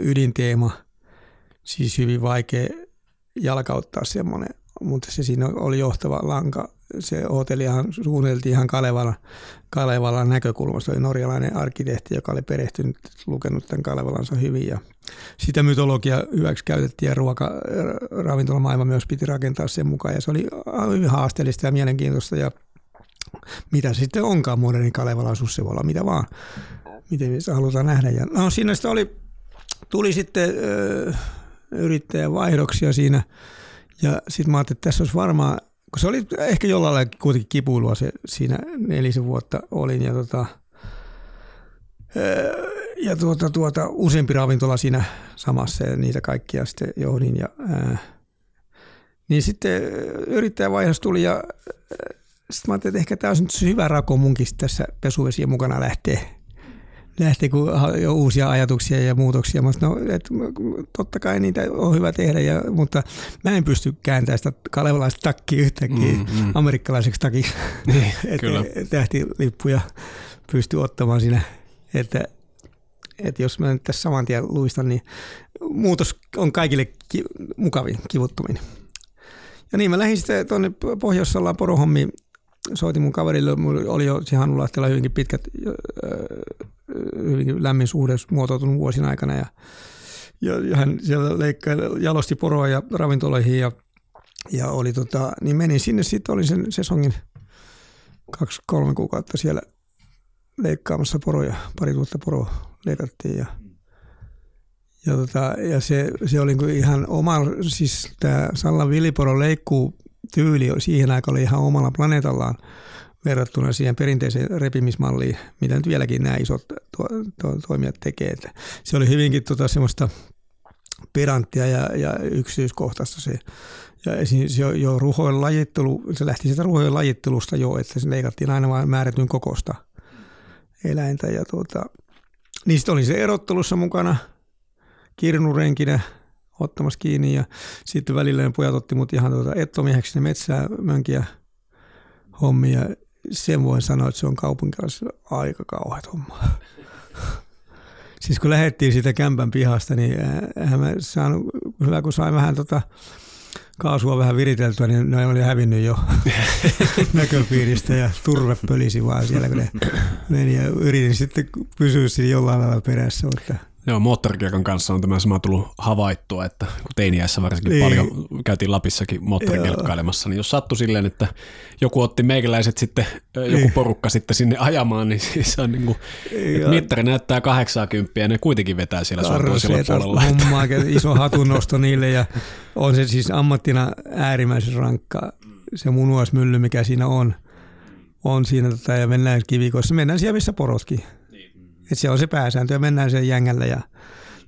ydinteema. Siis hyvin vaikea jalkauttaa semmoinen, mutta se siinä oli johtava lanka. Se hotellihan suunniteltiin ihan Kalevalan, Kalevalan näkökulmasta. Oli norjalainen arkkitehti, joka oli perehtynyt, lukenut tämän Kalevalansa hyvin ja sitä mytologia hyväksi käytettiin ja ruoka, ravintolamaailma myös piti rakentaa sen mukaan ja se oli hyvin haasteellista ja mielenkiintoista ja mitä sitten onkaan moderni kalevalaisuus, se voi olla mitä vaan, miten se halutaan nähdä. Ja no siinä sitä oli, tuli sitten ö, yrittäjän vaihdoksia siinä ja sitten mä ajattelin, että tässä olisi varmaan, kun se oli ehkä jollain lailla kuitenkin kipuilua se siinä nelisen vuotta olin ja tota, ö, ja tuota, tuota, useampi ravintola siinä samassa ja niitä kaikkia sitten johdin. Ja, ää, niin sitten yrittäjävaihdos tuli ja sitten mä ajattelin, että ehkä tämä olisi nyt hyvä rako munkin tässä pesuvesien mukana lähtee, lähtee kun jo uusia ajatuksia ja muutoksia. Mä sanoin, no, että totta kai niitä on hyvä tehdä, ja, mutta mä en pysty kääntämään sitä kalevalaista takkia yhtäkkiä mm, mm. amerikkalaiseksi takiksi. Niin, (laughs) että kyllä. tähtilippuja pystyy ottamaan siinä, että että jos mä nyt tässä saman tien luistan, niin muutos on kaikille ki- mukavin, kivuttomin. Ja niin mä lähdin sitten tuonne Pohjois-Sallaan porohommiin. Soitin mun kaverille, mulla oli jo siihen Hannulahtella hyvinkin pitkät, hyvinkin lämmin suhde muotoutunut vuosina aikana. Ja, ja, ja hän siellä leikkaili, jalosti poroa ja ravintoloihin ja, ja oli tota, niin menin sinne sitten, olin sen sesongin kaksi-kolme kuukautta siellä leikkaamassa poroja, pari tuhatta poroa leikattiin ja, ja, tota, ja se, se oli niinku ihan oma, siis tämä Sallan viliporon leikkuu tyyli siihen aikaan oli ihan omalla planeetallaan verrattuna siihen perinteiseen repimismalliin, mitä nyt vieläkin nämä isot to, to, toimijat tekee. Että se oli hyvinkin tota semmoista pedanttia ja, ja yksityiskohtaista se. Ja esimerkiksi jo, jo ruhojen lajittelu, se lähti sieltä ruhojen lajittelusta jo, että se leikattiin aina vain määrätyn kokosta eläintä. Ja tuota, niistä oli se erottelussa mukana kirnurenkinä ottamassa kiinni ja sitten välillä pojat otti mut ihan tuota ettomieheksi ne metsää mönkiä hommia. Sen voin sanoa, että se on kaupunkilaisilla aika kauheat homma. (laughs) siis kun lähdettiin siitä kämpän pihasta, niin eihän mä saanut, hyvä kun sain vähän tota, kaasua vähän viriteltyä, niin ne oli hävinnyt jo (laughs) näköpiiristä ja turve pölisi vaan siellä, kun ne meni ja yritin sitten pysyä siinä jollain lailla perässä, mutta Joo, moottorikiekan kanssa on tämä sama tullut havaittua, että kun teiniässä varsinkin niin. paljon käytiin Lapissakin moottorikelkkailemassa, niin jos sattui silleen, että joku otti meikäläiset sitten, joku niin. porukka sitten sinne ajamaan, niin (laughs) siis on niin kuin, mittari näyttää 80 ja ne kuitenkin vetää siellä sun toisella puolella. Hommaa, (laughs) iso hatunnosto niille ja on se siis ammattina äärimmäisen rankka se munuasmylly, mikä siinä on. On siinä tota, ja mennään kivikoissa. Mennään siellä, missä porotkin. Et se on se pääsääntö ja mennään sen jängällä ja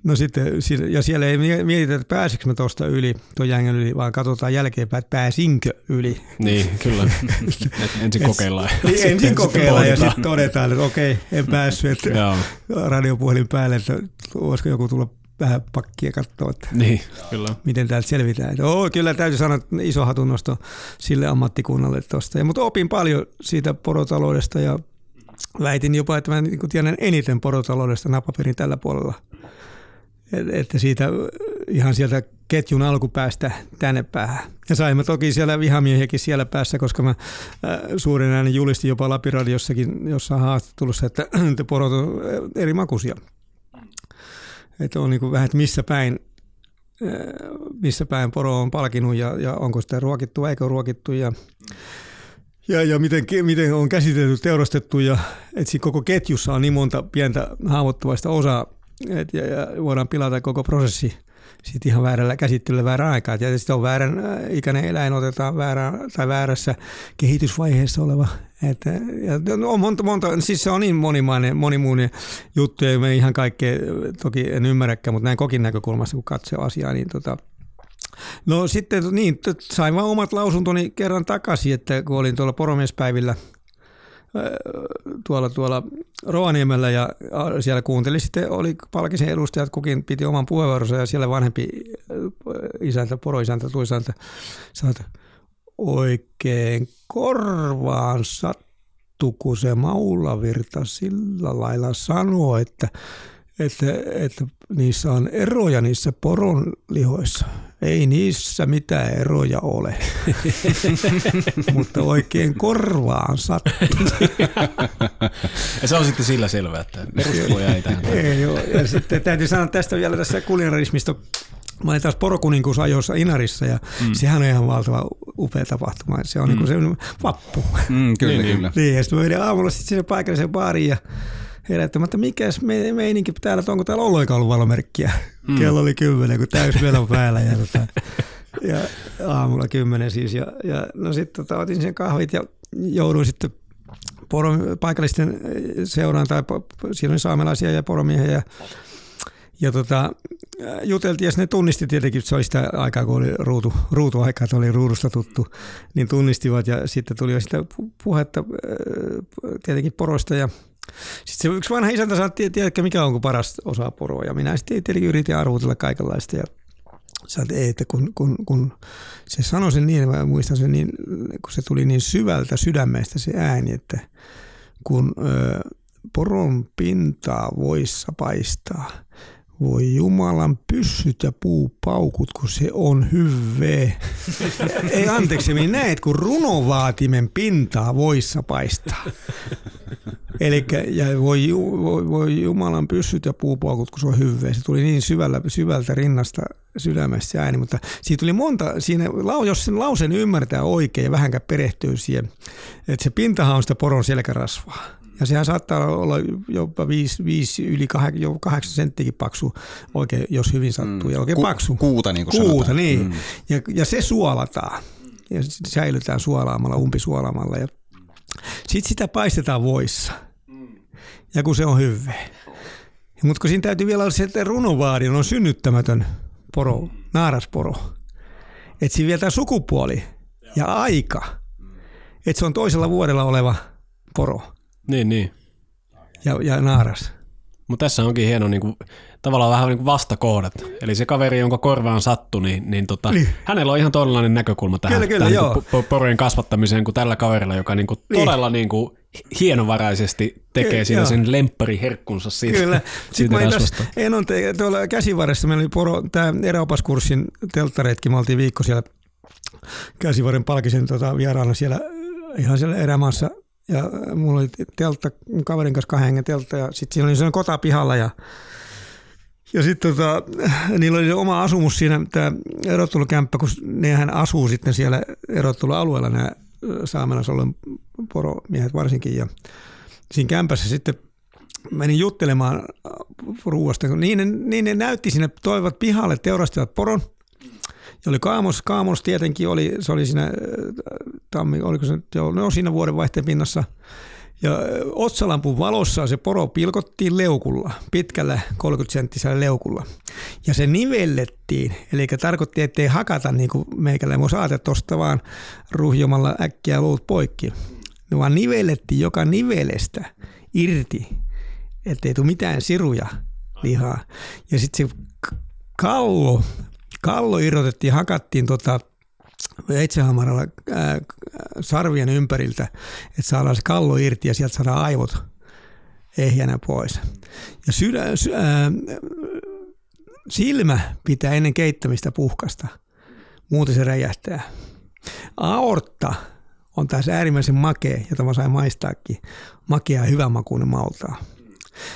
No sitten, ja siellä ei mietitä, että pääsikö mä tuosta yli, tuon jängän yli, vaan katsotaan jälkeenpäin, että pääsinkö yli. Niin, kyllä. (laughs) ensin kokeillaan. (laughs) Niin, ensin kokeillaan ja sitten todetaan, että okei, en päässyt, että radiopuhelin päälle, että voisiko joku tulla vähän pakkia katsoa, että niin, kyllä. miten täältä selvitään. Että, oh, kyllä täytyy sanoa, että iso hatunnosto sille ammattikunnalle tuosta. Mutta opin paljon siitä porotaloudesta ja väitin jopa, että mä niin tiedän eniten porotaloudesta napaperin tällä puolella. Että siitä ihan sieltä ketjun alkupäästä tänne päähän. Ja saimme toki siellä vihamiehiäkin siellä päässä, koska mä äh, suurin äänen julistin jopa Lapiradiossakin jossain haastattelussa, että, (clears throat) että porot on äh, eri makuisia. Että on niin vähän, että missä päin, äh, missä päin poro on palkinut ja, ja onko sitä ruokittu eikö ruokittu. Ja, ja, ja miten, miten on käsitelty, teurastettu ja että koko ketjussa on niin monta pientä haavoittuvaista osaa, että ja, ja voidaan pilata koko prosessi sitten ihan väärällä käsittelyllä väärän aikaa. Ja sitten on väärän äh, ikäinen eläin otetaan väärä, tai väärässä kehitysvaiheessa oleva. Että, ja no, on monta, monta, siis se on niin monimainen, monimuinen juttu, ja me ihan kaikkea toki en ymmärräkään, mutta näin kokin näkökulmasta, kun katsoo asiaa, niin tota, No sitten niin, sain vaan omat lausuntoni kerran takaisin, että kun olin tuolla poromiespäivillä tuolla, tuolla Rovaniemellä ja siellä kuuntelin sitten, oli palkisen edustajat, kukin piti oman puheenvuoronsa ja siellä vanhempi isäntä, poroisäntä, tuisäntä sanoi, että oikein korvaan sattu, kun se Maulavirta sillä lailla sanoi, että että, että niissä on eroja niissä poronlihoissa. Ei niissä mitään eroja ole, (laughs) mutta oikein korvaan sattuu. (laughs) ja se on sitten sillä selvä, että perusteluja ei tähän. Ei, joo. Ja sitten täytyy sanoa tästä vielä tässä kulinarismista. Mä olin taas porokuninkuusajoissa Inarissa ja mm. sehän on ihan valtava upea tapahtuma. Se on mm. niin kuin se vappu. Mm, kyllä, niin, kyllä. Niin, ja sitten mä menin aamulla sitten sinne paikalliseen baariin ja herättämättä, mikäs me, meininki täällä, että onko täällä ollenkaan ollut valomerkkiä. Mm. Kello oli kymmenen, kun täys vielä päällä. Ja, (laughs) tota, ja aamulla kymmenen siis. Ja, ja no sitten tota, otin sen kahvit ja jouduin sitten poro, paikallisten seuraan, tai siinä oli saamelaisia ja poromiehiä ja ja tota, juteltiin ja ne tunnisti tietenkin, että se oli sitä aikaa, kun oli ruutu, ruutuaikaa, että oli ruudusta tuttu, niin tunnistivat ja sitten tuli jo sitä puhetta tietenkin poroista ja sitten se yksi vanha isäntä sanoi, että tiedätkö mikä on paras osa poroa. Ja minä sitten tietenkin yritin arvotella kaikenlaista. Ja sanoin, että, että kun, kun, kun, se sanoi sen niin, mä muistan sen niin, kun se tuli niin syvältä sydämestä se ääni, että kun ö, poron pintaa voissa paistaa, voi Jumalan pyssyt ja puupaukut, kun se on hyvä. (laughs) Ei anteeksi, minä näet, kun runovaatimen pintaa voissa paistaa. Eli ja voi, voi, voi, Jumalan pyssyt ja puupaukut, kun se on hyvä. Se tuli niin syvällä, syvältä rinnasta sydämestä ääni, mutta siitä tuli monta, siinä, jos sen lausen ymmärtää oikein ja vähänkään perehtyy siihen, että se pintahan on sitä poron selkärasvaa ja sehän saattaa olla jopa 5, 5 yli 8, jo 8 senttiäkin paksu, oikein, jos hyvin sattuu. Mm. Ja oikein Ku, paksu. Kuuta niin kuin Kuuta, sanotaan. niin. Mm. Ja, ja se suolataan. Ja säilytään suolaamalla, umpisuolaamalla. Ja sitten sitä paistetaan voissa. Ja kun se on hyvä. Mutta kun siinä täytyy vielä olla se, että runovaari on synnyttämätön poro, naarasporo. Että siinä vielä tämä sukupuoli ja aika. Että se on toisella vuodella oleva poro. Niin, niin. Ja, ja naaras. Mutta tässä onkin hieno niin kuin, tavallaan vähän niin kuin vastakohdat. Eli se kaveri, jonka korvaan sattui, niin, niin, tota, niin. hänellä on ihan todellaan näkökulma tähän, kyllä, kyllä, tähän niin kuin, porojen kasvattamiseen kuin tällä kaverilla, joka niin kuin, niin. todella niin kuin, hienovaraisesti tekee siinä sen lemppariherkkunsa siitä, Kyllä. siitä rasvasta. En on te, tuolla käsivarressa, meillä oli poro, tämä eräopaskurssin telttareitki, me oltiin viikko siellä käsivarren palkisen tota, vieraana siellä ihan siellä erämaassa ja mulla oli teltta, kaverin kanssa kahden hengen teltta ja sitten siinä oli sellainen kota pihalla ja ja sitten tota, niillä oli oma asumus siinä, tämä erottelukämppä, kun nehän asuu sitten siellä erottelualueella nämä saamelaisalueen poromiehet varsinkin. Ja siinä kämpässä sitten menin juttelemaan ruuasta. Niin ne, niin ne näytti sinne, toivat pihalle, teurastivat poron. Ja oli kaamos, kaamos tietenkin oli, se oli siinä tammi, oliko se, joo, no siinä vuodenvaihteen pinnassa – ja otsalampun valossa se poro pilkottiin leukulla, pitkällä 30-senttisellä leukulla. Ja se nivellettiin, eli tarkoitti, ettei hakata niin kuin meikällä voi saada tuosta vaan ruhjomalla äkkiä luut poikki. Ne vaan nivellettiin joka nivelestä irti, ettei tule mitään siruja lihaa. Ja sitten se kallo, kallo irrotettiin, hakattiin tota veitsehamaralla sarvien ympäriltä, että saadaan se kallo irti ja sieltä saadaan aivot ehjänä pois. Ja sydä, ää, silmä pitää ennen keittämistä puhkasta, muuten se räjähtää. Aortta on taas äärimmäisen makea, jota mä sain maistaakin. Makea ja hyvän makuinen maultaa.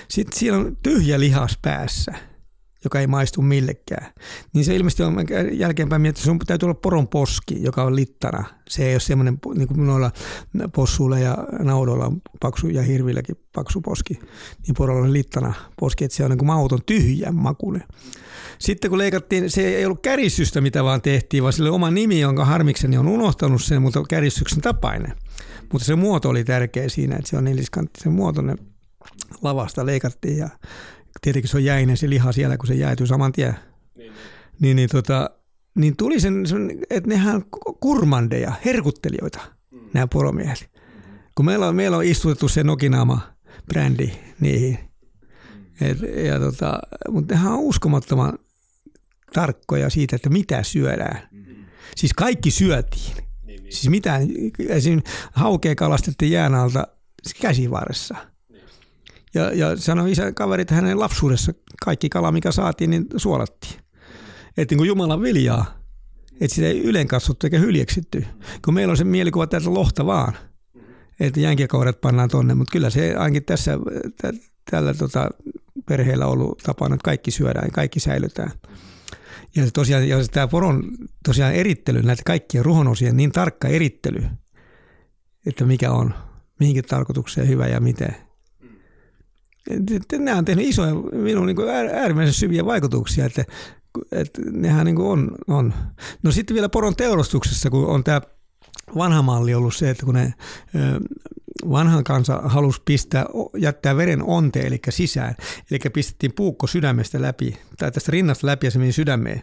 Sitten siellä on tyhjä lihas päässä – joka ei maistu millekään. Niin se ilmeisesti on jälkeenpäin miettinyt, että sun täytyy olla poron poski, joka on littana. Se ei ole semmoinen, niin kuin noilla possuilla ja naudoilla on paksu ja hirvilläkin paksu poski, niin porolla on littana poski, että se on niin kuin mauton tyhjän makuinen. Sitten kun leikattiin, se ei ollut käristystä, mitä vaan tehtiin, vaan sille oma nimi, jonka harmikseni on unohtanut sen, mutta käristyksen tapainen. Mutta se muoto oli tärkeä siinä, että se on neliskanttisen muotoinen lavasta leikattiin ja tietenkin se on jäinen se liha siellä, kun se jäätyy saman tien. Niin, niin. niin, niin, tota, niin tuli sen, sen, että nehän kurmandeja, herkuttelijoita, mm. nämä poromiehet. Mm-hmm. Kun meillä on, meillä on istutettu se Nokinaama-brändi niihin. Mm. Et, ja tota, mutta nehän on uskomattoman tarkkoja siitä, että mitä syödään. Mm-hmm. Siis kaikki syötiin. Niin, niin. Siis mitään, esimerkiksi haukea kalastettiin jään alta käsivarressa – ja, ja sanoi isä kaverit hänen lapsuudessa, kaikki kala mikä saatiin, niin suolattiin. Että niin kuin Jumalan viljaa, että sitä ei ylen katsottu eikä hyljeksitty. Kun meillä on se mielikuva täältä lohta vaan, että jänkiäkaudet pannaan tonne, mutta kyllä se ainakin tässä t- tällä tota, perheellä ollut tapana, että kaikki syödään, kaikki säilytään. Ja tosiaan, ja tämä poron tosiaan erittely, näitä kaikkien ruhonosien niin tarkka erittely, että mikä on, mihinkin tarkoitukseen hyvä ja miten, nämä on tehnyt isoja, minun niin äärimmäisen syviä vaikutuksia, että, että nehän niin on, on. No sitten vielä poron teurastuksessa, kun on tämä vanha malli ollut se, että kun ne vanhan kansa halusi pistää, jättää veren onteen, eli sisään, eli pistettiin puukko sydämestä läpi, tai tästä rinnasta läpi ja se meni sydämeen.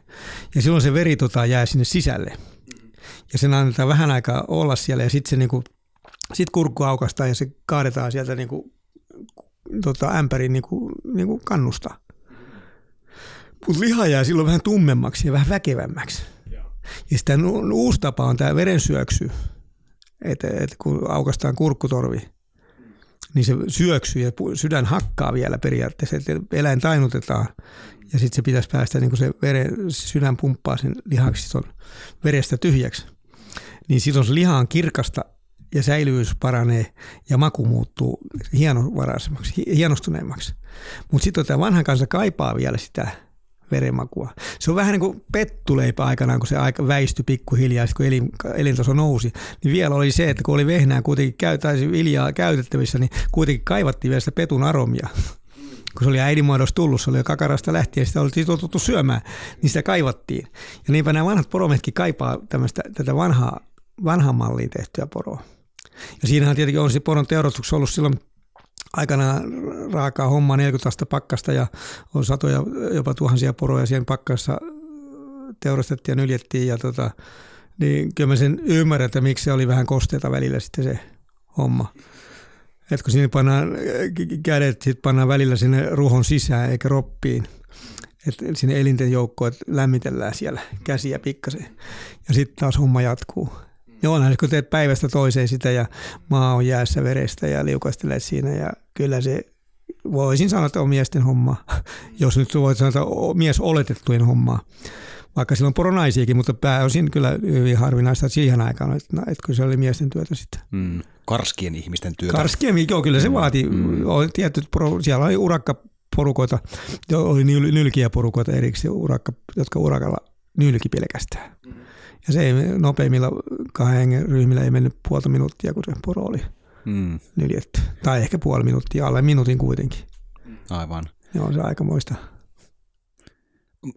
Ja silloin se veri tota, jää sinne sisälle. Ja sen annetaan vähän aikaa olla siellä ja sitten se niinku, sit kurkku aukastaa ja se kaadetaan sieltä niinku tota, ämpärin niin kuin, niin kuin kannusta. Mutta liha jää silloin vähän tummemmaksi ja vähän väkevämmäksi. Ja sitten uusi tapa on tämä verensyöksy. Että et kun aukastaan kurkkutorvi, niin se syöksyy ja sydän hakkaa vielä periaatteessa, että eläin tainutetaan. Ja sitten se pitäisi päästä, niin kun se, veren, se sydän pumppaa sen lihaksi verestä tyhjäksi. Niin silloin se liha on kirkasta ja säilyvyys paranee ja maku muuttuu hienovaraisemmaksi, hienostuneemmaksi. Mutta sitten tämä vanha kansa kaipaa vielä sitä verenmakua. Se on vähän niin kuin pettuleipä aikanaan, kun se aika väistyi pikkuhiljaa, kun elin, elintaso nousi. Niin vielä oli se, että kun oli vehnää kuitenkin käytäisi viljaa käytettävissä, niin kuitenkin kaivattiin vielä sitä petun aromia. Kun se oli äidinmuodossa tullut, se oli jo kakarasta lähtien, sitä oltiin totuttu syömään, niin sitä kaivattiin. Ja niinpä nämä vanhat porometkin kaipaa tätä vanhaa, vanhaa malliin tehtyä poroa. Ja siinähän tietenkin on se poron teurastuksessa ollut silloin aikana raakaa hommaa 40 astetta pakkasta ja on satoja, jopa tuhansia poroja siihen pakkassa teurastettiin ja nyljettiin ja tota, niin kyllä mä sen ymmärrän, että miksi se oli vähän kosteita välillä sitten se homma. että kun sinne pannaan kädet, sit pannaan välillä sinne ruhon sisään eikä roppiin, että sinne elinten joukkoon, että lämmitellään siellä käsiä pikkasen. Ja sitten taas homma jatkuu. Joo, onhan kun teet päivästä toiseen sitä ja maa on jäässä verestä ja liukastelet siinä ja kyllä se voisin sanoa, että on miesten homma, (laughs) jos nyt voit sanoa, että on mies oletettujen hommaa. Vaikka sillä on poronaisiakin, mutta pääosin kyllä hyvin harvinaista siihen aikaan, että, että kyllä se oli miesten työtä sitten. Mm. Karskien ihmisten työtä. Karskien, joo, kyllä se mm. vaati. Mm. Tietyt, siellä oli urakkaporukoita, oli nylkiä porukoita erikseen, urakka, jotka urakalla nylki pelkästään. Mm. Ja se ei nopeimmilla kahden ryhmillä ei mennyt puolta minuuttia, kun se poro oli mm. nyljetty. Tai ehkä puoli minuuttia, alle minuutin kuitenkin. Aivan. Joo, se aika muista.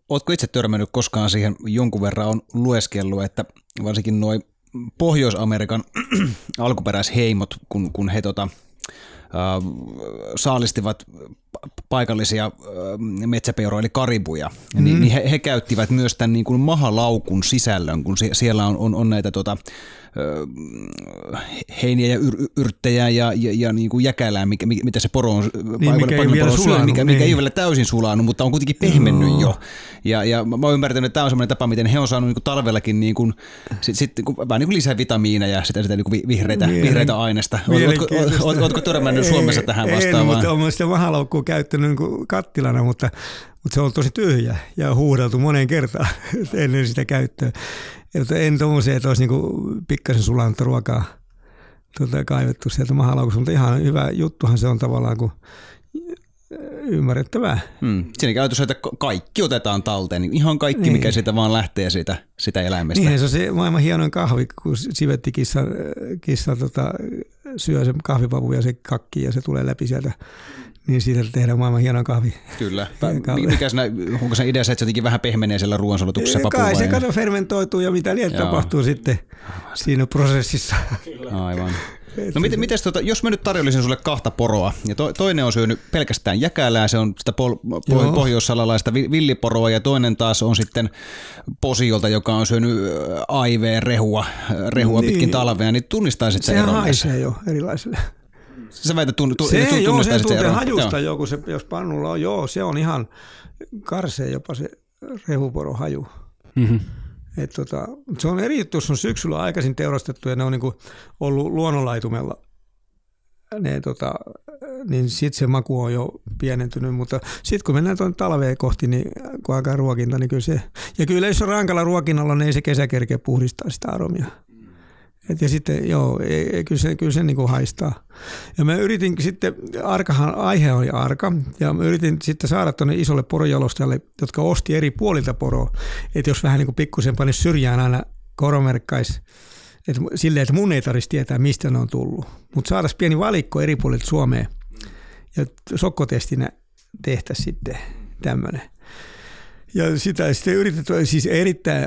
Oletko itse törmännyt koskaan siihen, jonkun verran on lueskellut, että varsinkin noin Pohjois-Amerikan (clears throat) alkuperäisheimot, kun, kun he tota, äh, saalistivat paikallisia metsäpeuroja eli karibuja, mm. niin, niin he, he käyttivät myös tämän niin kuin mahalaukun sisällön, kun siellä on, on, on näitä tota, heiniä ja yr, yrttejä ja, ja, ja niin kuin jäkälää, mikä, mitä se poro on, niin, mikä, ei vielä syö, mikä, niin. mikä ei ole vielä täysin sulanut, mutta on kuitenkin pehmennyt no. jo. Ja, ja mä oon ymmärtänyt, että tämä on semmoinen tapa, miten he on saanut niin kuin talvellakin niin kuin, sit, sit, niin kuin, vähän niin kuin lisää vitamiineja ja sitä, sitä niin kuin vihreitä, Mielen, vihreitä aineesta. Ootko, ootko törmännyt Suomessa tähän vastaavaan? En, mutta olen sitä mahalaukkua käyttänyt niin kuin kattilana, mutta, mutta se on tosi tyhjä ja huudeltu moneen kertaan (laughs) ennen sitä käyttöä. Että en tuommoisia, että olisi niinku pikkasen sulanut ruokaa tuota, kaivettu sieltä mahalaukusta, mutta ihan hyvä juttuhan se on tavallaan, kun ymmärrettävää. Hmm. Siinä käytössä, että kaikki otetaan talteen, niin ihan kaikki, niin. mikä siitä vaan lähtee siitä, sitä eläimestä. Niin, se on se maailman hienoin kahvi, kun sivetti kissa, kissa tota, syö sen kahvipapu ja se kakki ja se tulee läpi sieltä niin siitä tehdään maailman hieno kahvi. Kyllä. (laughs) Mikä sinä, onko se idea se, että se jotenkin vähän pehmenee siellä ruoansulutuksessa papu Kai se kato fermentoituu ja mitä liian tapahtuu sitten siinä prosessissa. Aivan. No miten, miten tuota, jos mä nyt tarjollisin sulle kahta poroa, ja to, toinen on syönyt pelkästään jäkälää, se on sitä pol, po, pohjoissalalaista villiporoa, ja toinen taas on sitten posiolta, joka on syönyt AIV-rehua rehua niin. pitkin talvea, niin tunnistaisit sen eron? Sehän haisee jo erilaiselle. Sä väität tunn, tunn, se, joo, se tuntee hajusta joo. joku, se, jos pannulla on, joo, se on ihan karsee jopa se rehuporo haju. Mm-hmm. Et tota, se on eri juttu, jos on syksyllä aikaisin teurastettu ja ne on niinku ollut luonnonlaitumella, ne, tota, niin sitten se maku on jo pienentynyt, mutta sitten kun mennään tuon talveen kohti, niin kun alkaa ruokinta, niin kyllä se, ja kyllä jos on rankalla ruokinnalla, niin ei se kesä kerkeä puhdistaa sitä aromia. Et ja sitten joo, ei, kyllä se, kyllä se niin kuin haistaa. Ja mä yritin sitten, arkahan aihe oli arka, ja mä yritin sitten saada tuonne isolle porojalostajalle, jotka osti eri puolilta poroa, että jos vähän niin kuin pikkusen panisi syrjään aina koromerkkais, että silleen, että mun ei tarvitsisi tietää, mistä ne on tullut. Mutta saataisiin pieni valikko eri puolilta Suomeen, ja sokkotestinä tehtäisiin sitten tämmöinen. Ja sitä sitten yritetään, siis erittäin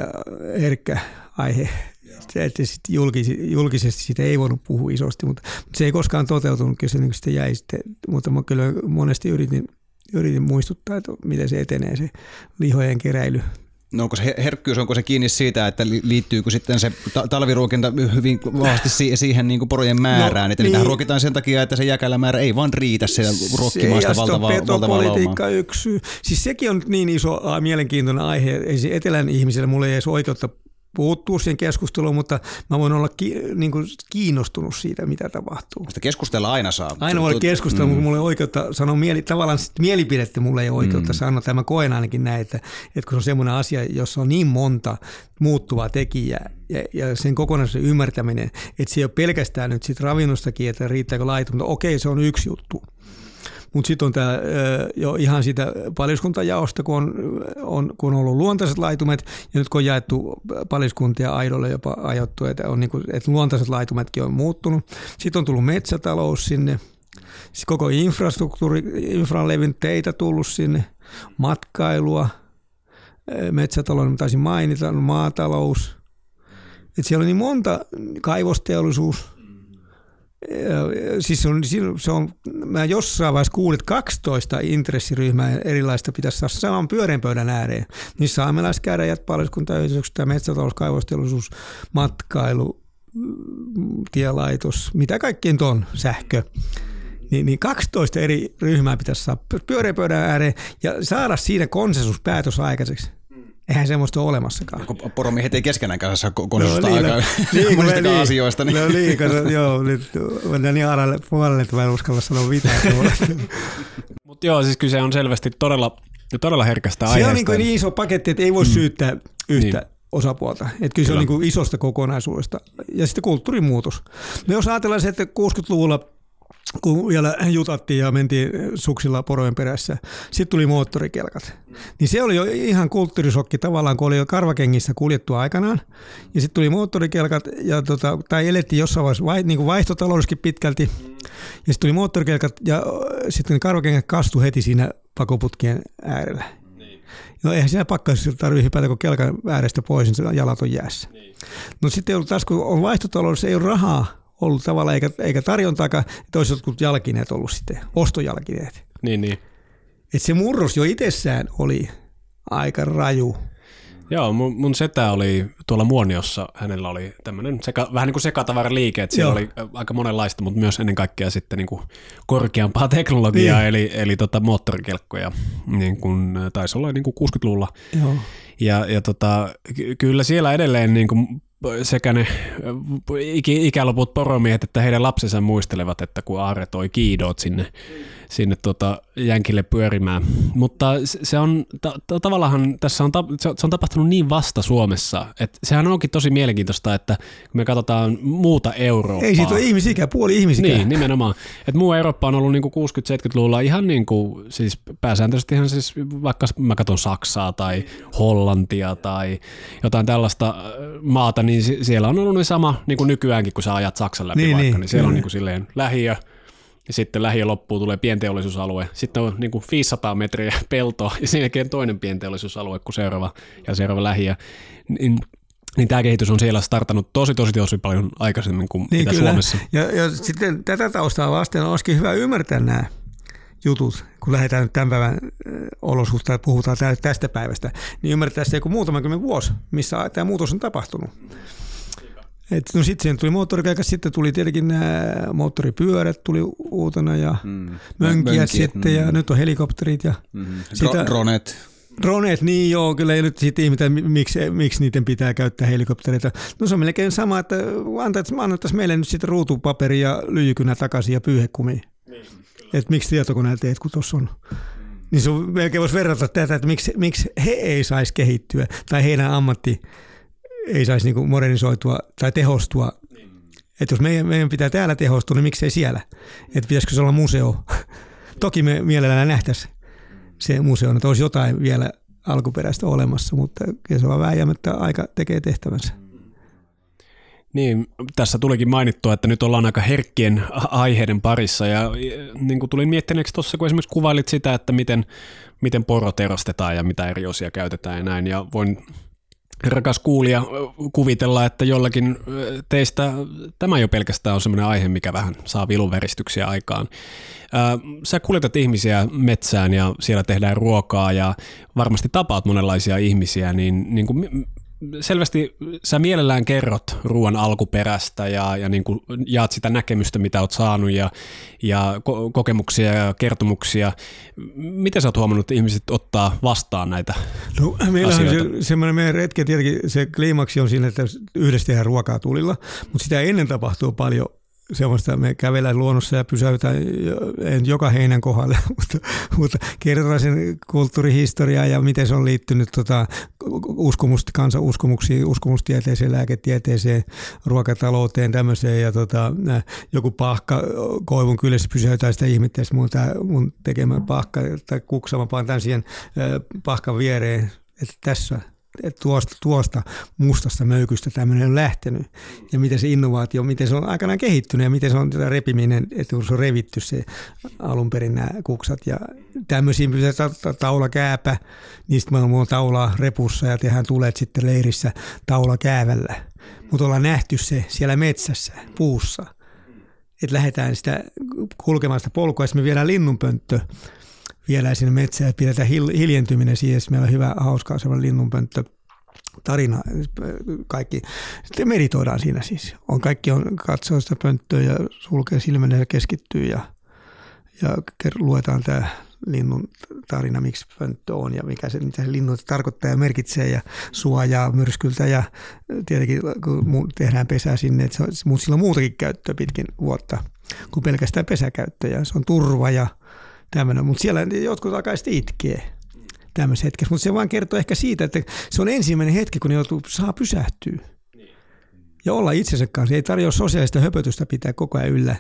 herkkä aihe että sit julkisesti, julkisesti siitä ei voinut puhua isosti, mutta, mutta se ei koskaan toteutunut, kyllä se niin sitten jäi sitten, mutta mä kyllä monesti yritin, yritin muistuttaa, että miten se etenee se lihojen keräily. No onko se herkkyys, onko se kiinni siitä, että liittyykö sitten se talviruokinta hyvin vahvasti siihen niin kuin porojen määrään, no, että niin. ruokitaan sen takia, että se jäkälämäärä ei vaan riitä siellä ruokkimaan sitä valtavaa, valtavaa yksi Siis sekin on niin iso mielenkiintoinen aihe, etelän ihmiselle, mulle ei edes oikeutta puuttuu siihen keskusteluun, mutta mä voin olla ki, niin kuin kiinnostunut siitä, mitä tapahtuu. Sitä keskustella aina saa. Aina voi keskustella, mm. mutta mulla ei oikeutta sanoa mieli, tavallaan mielipidettä, mulla ei oikeutta mm. sanoa. Tämä koen ainakin näin, että, että kun se on semmoinen asia, jossa on niin monta muuttuvaa tekijää ja, ja sen kokonaisuuden ymmärtäminen, että se ei ole pelkästään nyt sit ravinnostakin, että riittääkö laitu, mutta okei, se on yksi juttu. Mutta sitten on tämä jo ihan sitä paliskuntajaosta, kun on, on, kun on ollut luontaiset laitumet, ja nyt kun on jaettu paliskuntia aidolle jopa ajattu, että, on niinku, että luontaiset laitumetkin on muuttunut. Sitten on tullut metsätalous sinne, siis koko infrastruktuuri, infran levynyt teitä tullut sinne, matkailua, metsätalouden taisin mainita, maatalous. Et siellä on niin monta, kaivosteollisuus – Siis on, se on, mä jossain vaiheessa kuulin, että 12 intressiryhmää erilaista pitäisi saada saman pyöreän pöydän ääreen. Niin saamelaiskäräjät, paliskuntayhdistykset, metsätalous, kaivosteollisuus, matkailu, tielaitos, mitä kaikkien on, sähkö. niin, niin 12 eri ryhmää pitäisi saada pyöreän pöydän ääreen ja saada siinä konsensuspäätös aikaiseksi. Eihän semmoista ole olemassakaan. Kun poromiehet ei keskenään kanssa konsensusta No, aikaa niin, (laughs) monistakaan niin, asioista. Niin. No niin, koska, joo, (laughs) nyt mennään niin aralle puolelle, että mä en uskalla sanoa mitään. (laughs) Mutta joo, siis kyse on selvästi todella, todella herkästä Se aiheesta. on niin, kuin niin iso paketti, että ei voi syyttää yhtä Niin. osapuolta. Että kyllä se on Kyllä. niin kuin isosta kokonaisuudesta. Ja sitten kulttuurimuutos. No jos ajatellaan se, että 60-luvulla kun vielä jutattiin ja mentiin suksilla porojen perässä. Sitten tuli moottorikelkat. Niin se oli jo ihan kulttuurisokki tavallaan, kun oli jo karvakengissä kuljettu aikanaan. Ja sitten tuli moottorikelkat, ja tota, tai elettiin jossain vaiheessa vai, niin kuin vaihtotaloudessakin pitkälti. Ja sitten tuli moottorikelkat, ja sitten karvakengät kastu heti siinä pakoputkien äärellä. No eihän siinä pakkasissa tarvitse hypätä, kun kelkan äärestä pois, niin se jalat on jäässä. No sitten ei ollut taas, kun on vaihtotaloudessa, ei ole rahaa ollut tavallaan, eikä, eikä tarjontaakaan, olisi jotkut jalkineet ollut sitten, ostojalkineet. Niin, niin. Et se murros jo itsessään oli aika raju. Joo, mun, mun setä oli tuolla Muoniossa, hänellä oli tämmöinen seka, vähän niin kuin sekatavaraliike, että siellä Joo. oli aika monenlaista, mutta myös ennen kaikkea sitten niin kuin korkeampaa (laughs) teknologiaa, Niin. eli, eli tota moottorikelkkoja, niin kuin, taisi olla niin kuin 60-luvulla. Joo. Ja, ja tota, ky- kyllä siellä edelleen niin kuin sekä ne äh, ikäloput poromiehet että heidän lapsensa muistelevat, että kun Aare toi kiidot sinne, sinne tota jänkille pyörimään. Mutta se- on, ta, ta, tavallaan tässä on, ta, se on se on tapahtunut niin vasta Suomessa, että sehän onkin tosi mielenkiintoista, että kun me katsotaan muuta Eurooppaa. Ei siitä ole ihmisikään, puoli ihmisikään. Niin, nimenomaan. Et muu Eurooppa on ollut niinku 60-70-luvulla ihan niin kuin, siis pääsääntöisesti ihan siis vaikka mä katson Saksaa tai Hollantia tai jotain tällaista äh, maata, niin si- siellä on ollut niin sama niin kuin nykyäänkin, kun sä ajat Saksan läpi Niin, vaikka, niin, niin, siellä on kyllä. niin kuin silleen lähiö, ja sitten lähiö loppuu, tulee pienteollisuusalue. Sitten on niin kuin 500 metriä peltoa (laughs) ja sen jälkeen toinen pienteollisuusalue kuin seuraava ja seuraava lähiö. Niin, niin tämä kehitys on siellä startannut tosi, tosi, tosi paljon aikaisemmin kuin Niin mitä kyllä. Suomessa. Ja, ja sitten tätä taustaa vasten olisikin hyvä ymmärtää nämä jutut, kun lähdetään nyt tämän päivän äh, olosuhteita ja puhutaan tä- tästä päivästä, niin ymmärtää se joku muutaman kymmenen vuosi, missä tämä muutos on tapahtunut. Et, no sitten siihen tuli moottorikelkat, sitten tuli tietenkin nämä moottoripyörät tuli uutena ja Mm. mönkijät sitten ja mm. nyt on helikopterit ja Mm. Sitä- Dro- dronet. Droneet, niin joo, kyllä ei nyt sitten ihmetä, miksi, miksi niiden pitää käyttää helikoptereita. No se on melkein sama, että annettaisiin annettaisi meille nyt sitten ruutupaperi ja lyijykynä takaisin ja pyyhekumi. että miksi tietokoneella teet, kun tuossa on. Niin se on, melkein voisi verrata tätä, että miksi, miksi he ei saisi kehittyä tai heidän ammatti ei saisi niinku modernisoitua tai tehostua. Että jos meidän, meidän pitää täällä tehostua, niin miksei siellä? Että pitäisikö se olla museo? (laughs) Toki me mielellään nähtäisiin se museo, että olisi jotain vielä alkuperäistä olemassa, mutta kyllä se on vääjäämättä aika tekee tehtävänsä. Niin, tässä tulikin mainittua, että nyt ollaan aika herkkien aiheiden parissa ja e, niin kuin tulin miettineeksi tuossa, kun esimerkiksi kuvailit sitä, että miten, miten porot erostetaan ja mitä eri osia käytetään ja näin ja voin rakas kuulija kuvitella, että jollakin teistä tämä jo pelkästään on sellainen aihe, mikä vähän saa vilunveristyksiä aikaan. Sä kuljetat ihmisiä metsään ja siellä tehdään ruokaa ja varmasti tapaat monenlaisia ihmisiä, niin, niin kuin, selvästi sä mielellään kerrot ruoan alkuperästä ja, ja niin kuin jaat sitä näkemystä, mitä oot saanut ja, ja ko- kokemuksia ja kertomuksia. Miten sä oot huomannut, että ihmiset ottaa vastaan näitä? No, meillä on se, semmoinen meidän retki, tietenkin se kliimaksi on siinä, että yhdessä tehdään ruokaa tulilla, mutta sitä ennen tapahtuu paljon semmoista, me kävellään luonnossa ja pysäytään en joka heinän kohdalle, (laughs) mutta, mutta kerrotaan sen kulttuurihistoriaa ja miten se on liittynyt tota, uskomusta, kansan uskomuksiin, uskomustieteeseen, lääketieteeseen, ruokatalouteen, tämmöiseen ja tota, joku pahka koivun kylässä pysäytään sitä ihmettä, mun, mun tekemä pahka tai kuksama paan tämän siihen pahkan viereen, että tässä tuosta, tuosta mustasta möykystä tämmöinen on lähtenyt. Ja miten se innovaatio, miten se on aikanaan kehittynyt ja miten se on tätä repiminen, että kun se on revitty se alun perin nämä kuksat ja tämmöisiin taulakääpä, niistä me on taulaa repussa ja tehdään tulet sitten leirissä taulakäävällä, mutta ollaan nähty se siellä metsässä, puussa, että lähdetään sitä kulkemaan sitä polkua ja me viedään linnunpönttö viedään sinne metsään ja pidetään hil- hiljentyminen siihen. Meillä on hyvä, hauskaa sellainen linnunpönttö tarina. Kaikki. Sitten meditoidaan siinä siis. On, kaikki on katsoo sitä pönttöä ja sulkee silmänä ja keskittyy ja ja luetaan tämä linnun tarina, miksi pönttö on ja mikä se, mitä se linnun tarkoittaa ja merkitsee ja suojaa myrskyltä ja tietenkin kun tehdään pesää sinne, että se on, mutta sillä on muutakin käyttöä pitkin vuotta kuin pelkästään pesäkäyttöä ja se on turva ja tämmöinen, mutta siellä jotkut alkaa sitten itkeä tämmöisessä hetkessä, mutta se vaan kertoo ehkä siitä, että se on ensimmäinen hetki, kun ne joutuu, saa pysähtyä ja olla itsensä kanssa. Ei tarjoa sosiaalista höpötystä pitää koko ajan yllä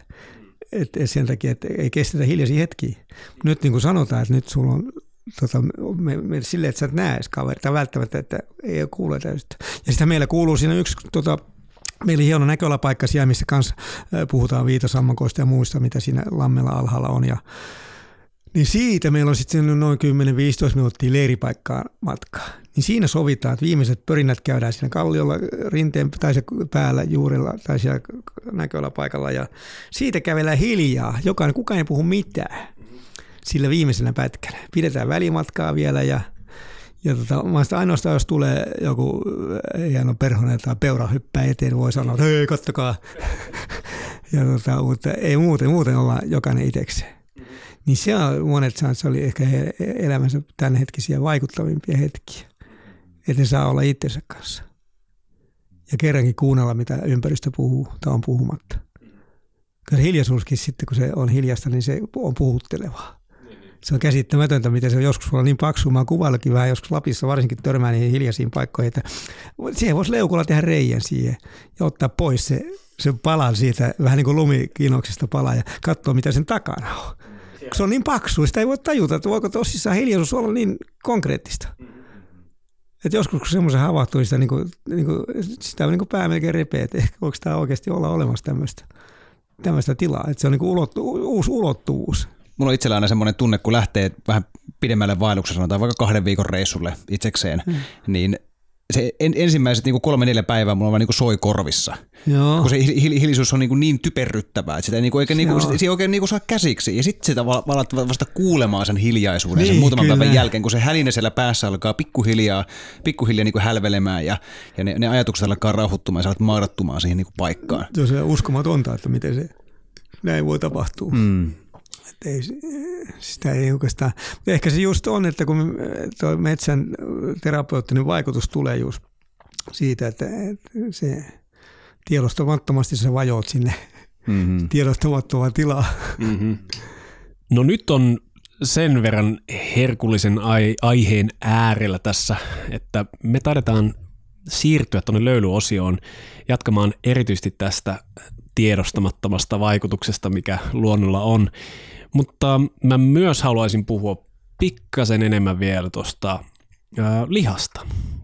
et, sen takia, että ei kestetä hiljaisia hetkiä. Nyt niin kuin sanotaan, että nyt sulla on tota, me, me, silleen, että sä et näe edes kaverita välttämättä, että ei ole kuule täystä. Ja sitä meillä kuuluu siinä yksi tota, Meillä on hieno näköalapaikka siellä, missä kanssa puhutaan viitosammakoista ja muista, mitä siinä lammella alhaalla on. Ja, niin siitä meillä on sitten noin 10-15 minuuttia leiripaikkaa matkaa. Niin siinä sovitaan, että viimeiset pörinnät käydään siinä kalliolla rinteen tai se päällä juurella tai siellä näköalapaikalla ja siitä kävellään hiljaa. Jokainen, kukaan ei puhu mitään sillä viimeisenä pätkänä. Pidetään välimatkaa vielä ja ja tota, ainoastaan jos tulee joku hieno perhonen tai peura hyppää eteen, voi sanoa, että hei, kattokaa. (laughs) ja tota, mutta ei muuten, muuten olla jokainen itsekseen. Niin se on, monet että se oli ehkä elämänsä tämänhetkisiä vaikuttavimpia hetkiä. Että ne saa olla itsensä kanssa. Ja kerrankin kuunnella, mitä ympäristö puhuu tai on puhumatta. Koska hiljaisuuskin sitten, kun se on hiljasta, niin se on puhuttelevaa. Se on käsittämätöntä, miten se joskus voi olla niin paksu. Mä kuvaillakin vähän joskus Lapissa varsinkin törmää niihin hiljaisiin paikkoihin, että siihen voisi leukulla tehdä reijän siihen ja ottaa pois se, se palan siitä, vähän niin kuin lumikinoksesta palaa ja katsoa, mitä sen takana on se on niin paksu, sitä ei voi tajuta, että voiko tosissaan hiljaisuus olla niin konkreettista. Että joskus kun semmoisen havahtuu, niin sitä, niin kuin, niin kuin, sitä niin kuin pää melkein repee, että ehkä voiko tämä oikeasti olla olemassa tämmöistä, tämmöistä tilaa. Että se on niin kuin ulottu, uusi ulottuvuus. Mulla on itsellä aina semmoinen tunne, kun lähtee vähän pidemmälle vaellukselle, sanotaan vaikka kahden viikon reissulle itsekseen, hmm. niin se en, ensimmäiset niin kolme-neljä päivää mulla vaan niin soi korvissa. Joo. Kun se hiljaisuus on niin, niin typerryttävää, että sitä ei, niin kuin, oikein, niin kuin, sitä, ei oikein niin kuin saa käsiksi. Ja sitten sitä valat vasta kuulemaan sen hiljaisuuden niin, sen muutaman kyllä. päivän jälkeen, kun se häline siellä päässä alkaa pikkuhiljaa, pikkuhiljaa niin kuin hälvelemään ja, ja ne, ne ajatukset alkaa rauhoittumaan ja saat maadattumaan siihen niin kuin paikkaan. Se on se uskomatonta, että miten se näin voi tapahtua. Mm. Että ei, sitä ei oikeastaan, mutta ehkä se just on, että kun tuo metsän terapeuttinen vaikutus tulee just siitä, että, että se tiedostamattomasti sä vajoot sinne mm-hmm. (laughs) tiedostamattomaan tilaan. Mm-hmm. No nyt on sen verran herkullisen ai- aiheen äärellä tässä, että me taidetaan siirtyä tuonne löylyosioon jatkamaan erityisesti tästä tiedostamattomasta vaikutuksesta, mikä luonnolla on. Mutta mä myös haluaisin puhua pikkasen enemmän vielä tuosta lihasta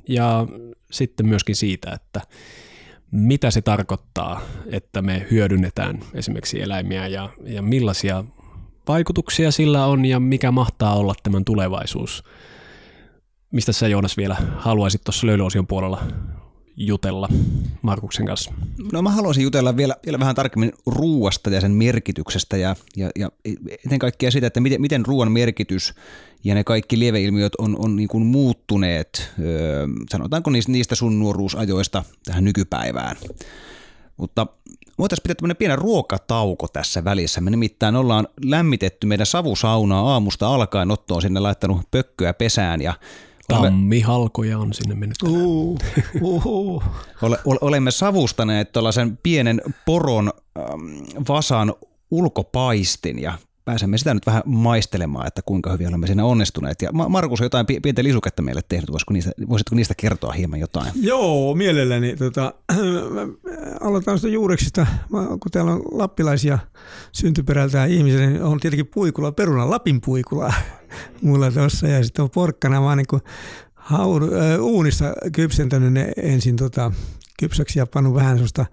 ja sitten myöskin siitä, että mitä se tarkoittaa, että me hyödynnetään esimerkiksi eläimiä ja, ja millaisia vaikutuksia sillä on ja mikä mahtaa olla tämän tulevaisuus. Mistä sä Joonas vielä haluaisit tuossa löylyosion puolella jutella Markuksen kanssa? No mä haluaisin jutella vielä, vielä vähän tarkemmin ruuasta ja sen merkityksestä ja, ja, ja ennen kaikkea sitä, että miten, miten ruoan merkitys ja ne kaikki lieveilmiöt on, on niin kuin muuttuneet, öö, sanotaanko niistä, niistä sun nuoruusajoista tähän nykypäivään. Mutta voitaisiin pitää tämmöinen pieni ruokatauko tässä välissä. Me nimittäin ollaan lämmitetty meidän savusaunaa aamusta alkaen. Otto on sinne laittanut pökköä pesään ja Tammihalkoja on sinne mennyt. Uh, uh. Ole, olemme savustaneet tuollaisen pienen poron ähm, vasan ulkopaistin ja pääsemme sitä nyt vähän maistelemaan, että kuinka hyvin olemme siinä onnistuneet. Ja Markus on jotain pientä lisuketta meille tehnyt, voisitko niistä, voisitko niistä kertoa hieman jotain? Joo, mielelläni. Tota, aloitetaan sitä juureksista. Kun täällä on lappilaisia syntyperältään ihmisiä, niin on tietenkin puikula, peruna, Lapin puikula (laughs) mulla tuossa. Ja sitten on porkkana, oon niin haudu, äh, uunissa kypsentänyt ne ensin tota, kypsäksi ja pannut vähän sellaista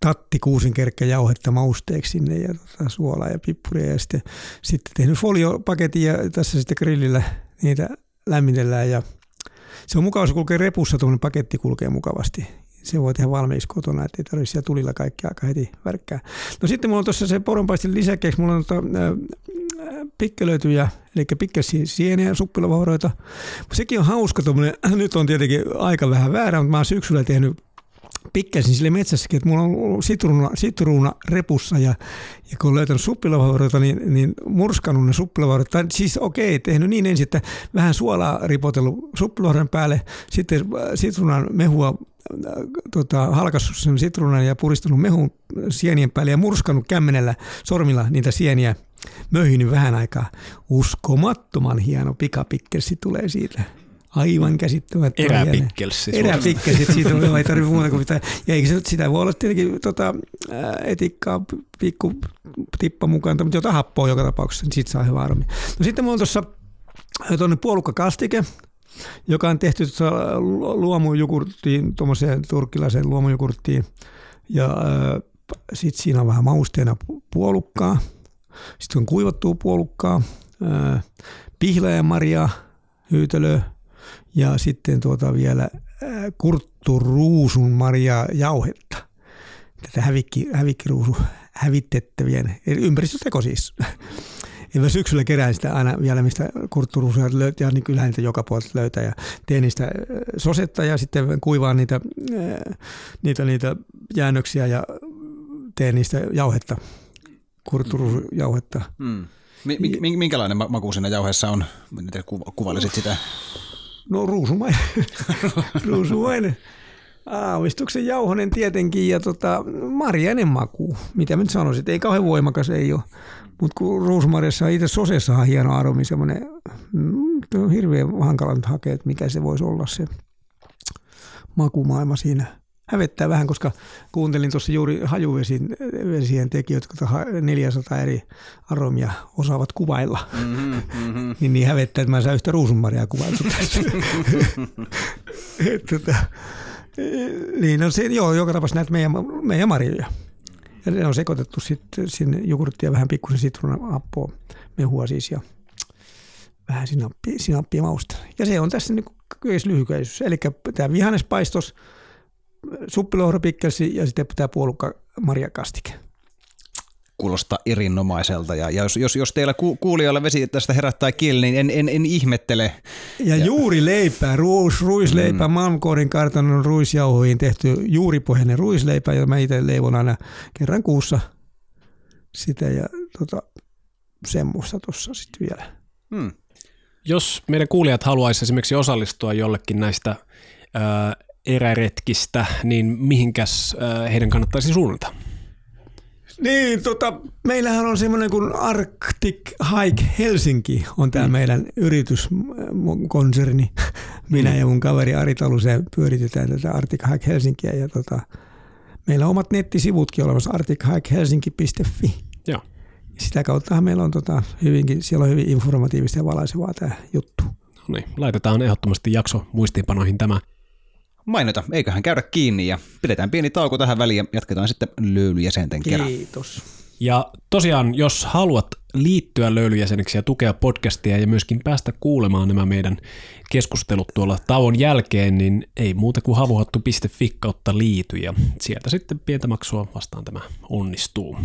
tatti kuusinkerkkä jauhetta mausteeksi sinne ja tota, suolaa ja pippuria ja sitten, sitten tehnyt foliopaketin ja tässä sitten grillillä niitä lämmitellään ja se on mukava, se kulkee repussa, tuommoinen paketti kulkee mukavasti. Se voi tehdä valmiiksi kotona, ettei tarvitse siellä tulilla kaikki aika heti värkkää. No sitten mulla on tuossa se poronpaistin lisäksi, mulla on tota, pikkelöityjä, eli pikkelsieniä, suppilovauroita. Sekin on hauska tuommoinen, (clears throat) nyt on tietenkin aika vähän väärä, mutta mä oon syksyllä tehnyt pikkäsin sille metsässäkin, että mulla on ollut sitruuna, sitruuna repussa ja, ja kun on löytänyt suppilavauroita, niin, niin murskannut ne suppilavauroit. Tai siis okei, okay, tehnyt niin ensin, että vähän suolaa ripotellut suppilavauroiden päälle, sitten äh, sitruunan mehua äh, tota, halkassut sen sitruunan ja puristanut mehun sienien päälle ja murskannut kämmenellä sormilla niitä sieniä möhinyt vähän aikaa. Uskomattoman hieno pikapikkelsi tulee siitä. Aivan käsittämättä. Eräpikkelsi. Eräpikkelsi, siitä ei tarvitse muuta kuin mitään. Ja eikö se, sitä voi olla tietenkin tota, etikkaa, pikku tippa mukaan, mutta jotain happoa joka tapauksessa, niin siitä saa hyvä armi. No sitten mulla on tuossa tuonne puolukkakastike, joka on tehty luomujogurttiin, tuommoiseen turkkilaiseen luomujogurttiin. Ja äh, sitten siinä on vähän mausteena puolukkaa. Sitten on kuivattua puolukkaa, äh, hyytelöä, ja sitten tuota vielä kurtturuusun marjaa jauhetta. Tätä hävikki, hävikkiruusu hävitettävien, ympäristöteko siis. (laughs) Ja syksyllä kerään sitä aina vielä, mistä kurtturuusuja löytää, niin kyllä niitä joka puolelta löytää. Ja teen niistä sosetta ja sitten kuivaan niitä, niitä, niitä jäännöksiä ja teen niistä jauhetta, kurtturuusujauhetta. Mm. Minkälainen maku siinä jauheessa on? Miten kuvailisit sitä? No ruusumainen. (laughs) ruusumainen. Aavistuksen jauhonen tietenkin ja tota, marjainen maku. Mitä mä nyt sanoisin, ei kauhean voimakas ei ole. Mutta kun ruusumarjassa itse sosessa on hieno aromi, semmoinen mm, on hirveän hankala nyt hakea, että mikä se voisi olla se makumaailma siinä hävettää vähän, koska kuuntelin tuossa juuri hajuvesien tekijöitä, jotka 400 eri aromia osaavat kuvailla. Mm-hmm, mm-hmm. niin, niin hävettää, että mä en saa yhtä ruusunmarjaa tässä. tota, niin on se, joo, joka tapauksessa näitä meidän, meidän marjoja. Ja ne on sekoitettu sitten sinne jogurttia vähän pikkusen sitruunappoa, mehua siis ja vähän sinappia, sinappia mausta. Ja se on tässä niin lyhykäisyys. Eli tämä vihannespaistos – suppilohropikkelsi ja sitten pitää puolukka marjakastike. Kuulostaa erinomaiselta ja, ja jos, jos, jos teillä ku, kuulijoilla vesi tästä herättää kieli, niin en, en, en ihmettele. Ja, ja juuri leipää, ruis, ruisleipä, mm. Malmkoorin kartanon ruisjauhoihin tehty juuripohjainen ruisleipä, jota mä itse leivon aina kerran kuussa sitä ja tota, semmoista tuossa sitten vielä. Mm. Jos meidän kuulijat haluaisivat esimerkiksi osallistua jollekin näistä eräretkistä, niin mihinkäs heidän kannattaisi suunnata? Niin, tota, meillähän on semmoinen kuin Arctic Hike Helsinki, on tämä mm. meidän yrityskonserni. Minä mm. ja mun kaveri Ari Taluseen pyöritetään tätä Arctic Hike Helsinkiä ja tota, meillä on omat nettisivutkin olemassa arctichikehelsinki.fi. Joo. Sitä kautta meillä on tota, hyvinkin, siellä on hyvin informatiivista ja valaisevaa tämä juttu. No niin, laitetaan ehdottomasti jakso muistiinpanoihin tämä mainita, eiköhän käydä kiinni ja pidetään pieni tauko tähän väliin ja jatketaan sitten löylyjäsenten kerran. Kiitos. Ja tosiaan, jos haluat liittyä löylyjäseneksi ja tukea podcastia ja myöskin päästä kuulemaan nämä meidän keskustelut tuolla tauon jälkeen, niin ei muuta kuin havuhattu.fi kautta liity ja sieltä sitten pientä maksua vastaan tämä onnistuu.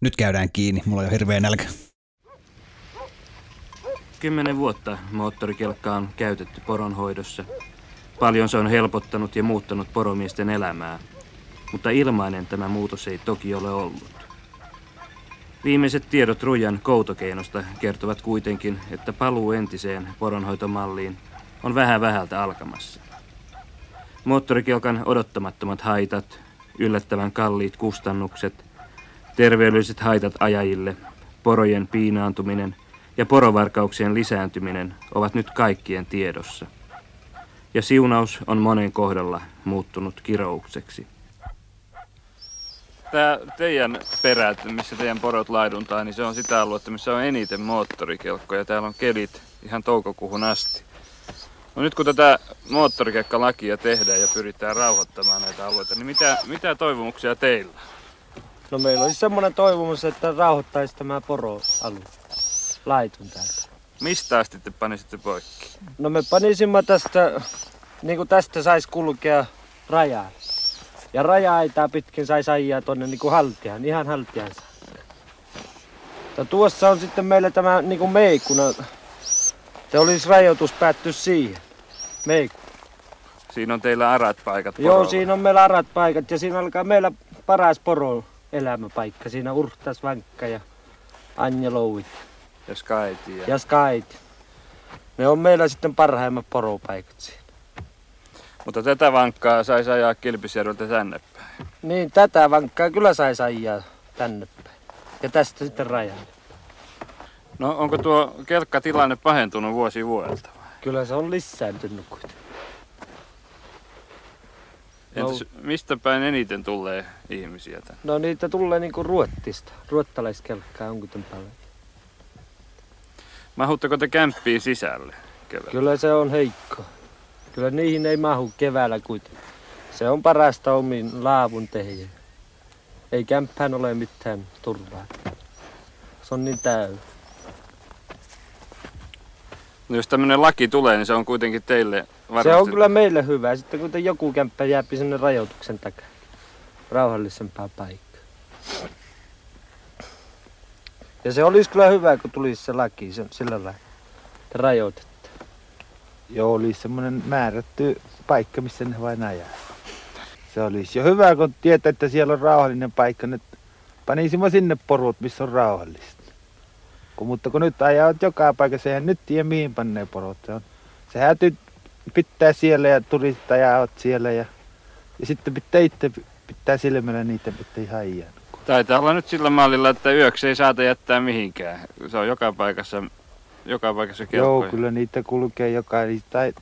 Nyt käydään kiinni, mulla on jo hirveä nälkä. Kymmenen vuotta moottorikelkkaa on käytetty poronhoidossa Paljon se on helpottanut ja muuttanut poromiesten elämää, mutta ilmainen tämä muutos ei toki ole ollut. Viimeiset tiedot Rujan koutokeinosta kertovat kuitenkin, että paluu entiseen poronhoitomalliin on vähän vähältä alkamassa. Moottorikelkan odottamattomat haitat, yllättävän kalliit kustannukset, terveydelliset haitat ajajille, porojen piinaantuminen ja porovarkauksien lisääntyminen ovat nyt kaikkien tiedossa – ja siunaus on monen kohdalla muuttunut kiroukseksi. Tämä teidän perät, missä teidän porot laiduntaa, niin se on sitä aluetta, missä on eniten moottorikelkkoja. Täällä on kelit ihan toukokuuhun asti. No nyt kun tätä moottorikelkkalakia tehdään ja pyritään rauhoittamaan näitä alueita, niin mitä, mitä toivomuksia teillä? No meillä olisi semmoinen toivomus, että rauhoittaisi tämä poroalue. Laitun täältä. Mistä asti te panisitte poikki? No me panisimme tästä, niin kuin tästä saisi kulkea rajaa. Ja raja-aitaa pitkin saisi ajaa tonne niin kuin haltiaan, ihan haltiaan. Ja tuossa on sitten meillä tämä niin kuin meikkuna. Se olisi rajoitus päätty siihen. Meikku. Siinä on teillä arat paikat Joo, porolla. siinä on meillä arat paikat ja siinä alkaa meillä paras poro elämäpaikka. Siinä Urhtas, Vankka ja Anjelouvit Ja skaiti. Ja... ja Skait. Ne on meillä sitten parhaimmat poropaikat siinä. Mutta tätä vankkaa saisi ajaa Kilpisjärveltä tänne päin. Niin, tätä vankkaa kyllä saisi ajaa tänne päin. Ja tästä sitten rajalle. No onko tuo kelkkatilanne pahentunut vuosi vuodelta? Kyllä se on lisääntynyt kuitenkin. Entäs mistä päin eniten tulee ihmisiä tänne? No niitä tulee niinku Ruottista. Ruottalaiskelkkaa on kuten paljon. Mahutteko te kämppiin sisälle keväällä? Kyllä se on heikko. Kyllä niihin ei mahu keväällä kuitenkin. Se on parasta omin laavun tehdä. Ei kämppään ole mitään turvaa. Se on niin täynnä. No jos tämmöinen laki tulee, niin se on kuitenkin teille varmasti... Se on kyllä meille hyvä. Sitten kun joku kämppä jääpi sinne rajoituksen takaa. Rauhallisempaa paikkaa. Ja se olisi kyllä hyvä, kun tulisi se laki sen, sillä lailla. että Rajoitettu. Joo, olisi semmoinen määrätty paikka, missä ne vain ajaa. Se olisi jo hyvä, kun tietää, että siellä on rauhallinen paikka. Nyt panisimme sinne porut, missä on rauhallista. Kun, mutta kun nyt ajavat joka paikassa, eihän nyt tiedä mihin pannee porot. Se, on, se häty pitää siellä ja turistit siellä ja, ja sitten pitää itse pitää silmällä niitä, ettei haijaa. Taitaa olla nyt sillä mallilla, että yöksi ei saata jättää mihinkään. Se on joka paikassa, joka paikassa Joo, kelkkoja. kyllä niitä kulkee joka... Tai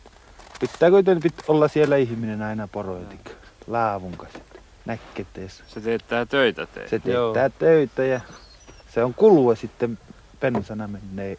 pitää kuitenkin pit olla siellä ihminen aina poroitik. Laavun kanssa. Näkketeessä. Se teettää töitä teille. Se Joo. teettää töitä ja se on kulua sitten pensana menee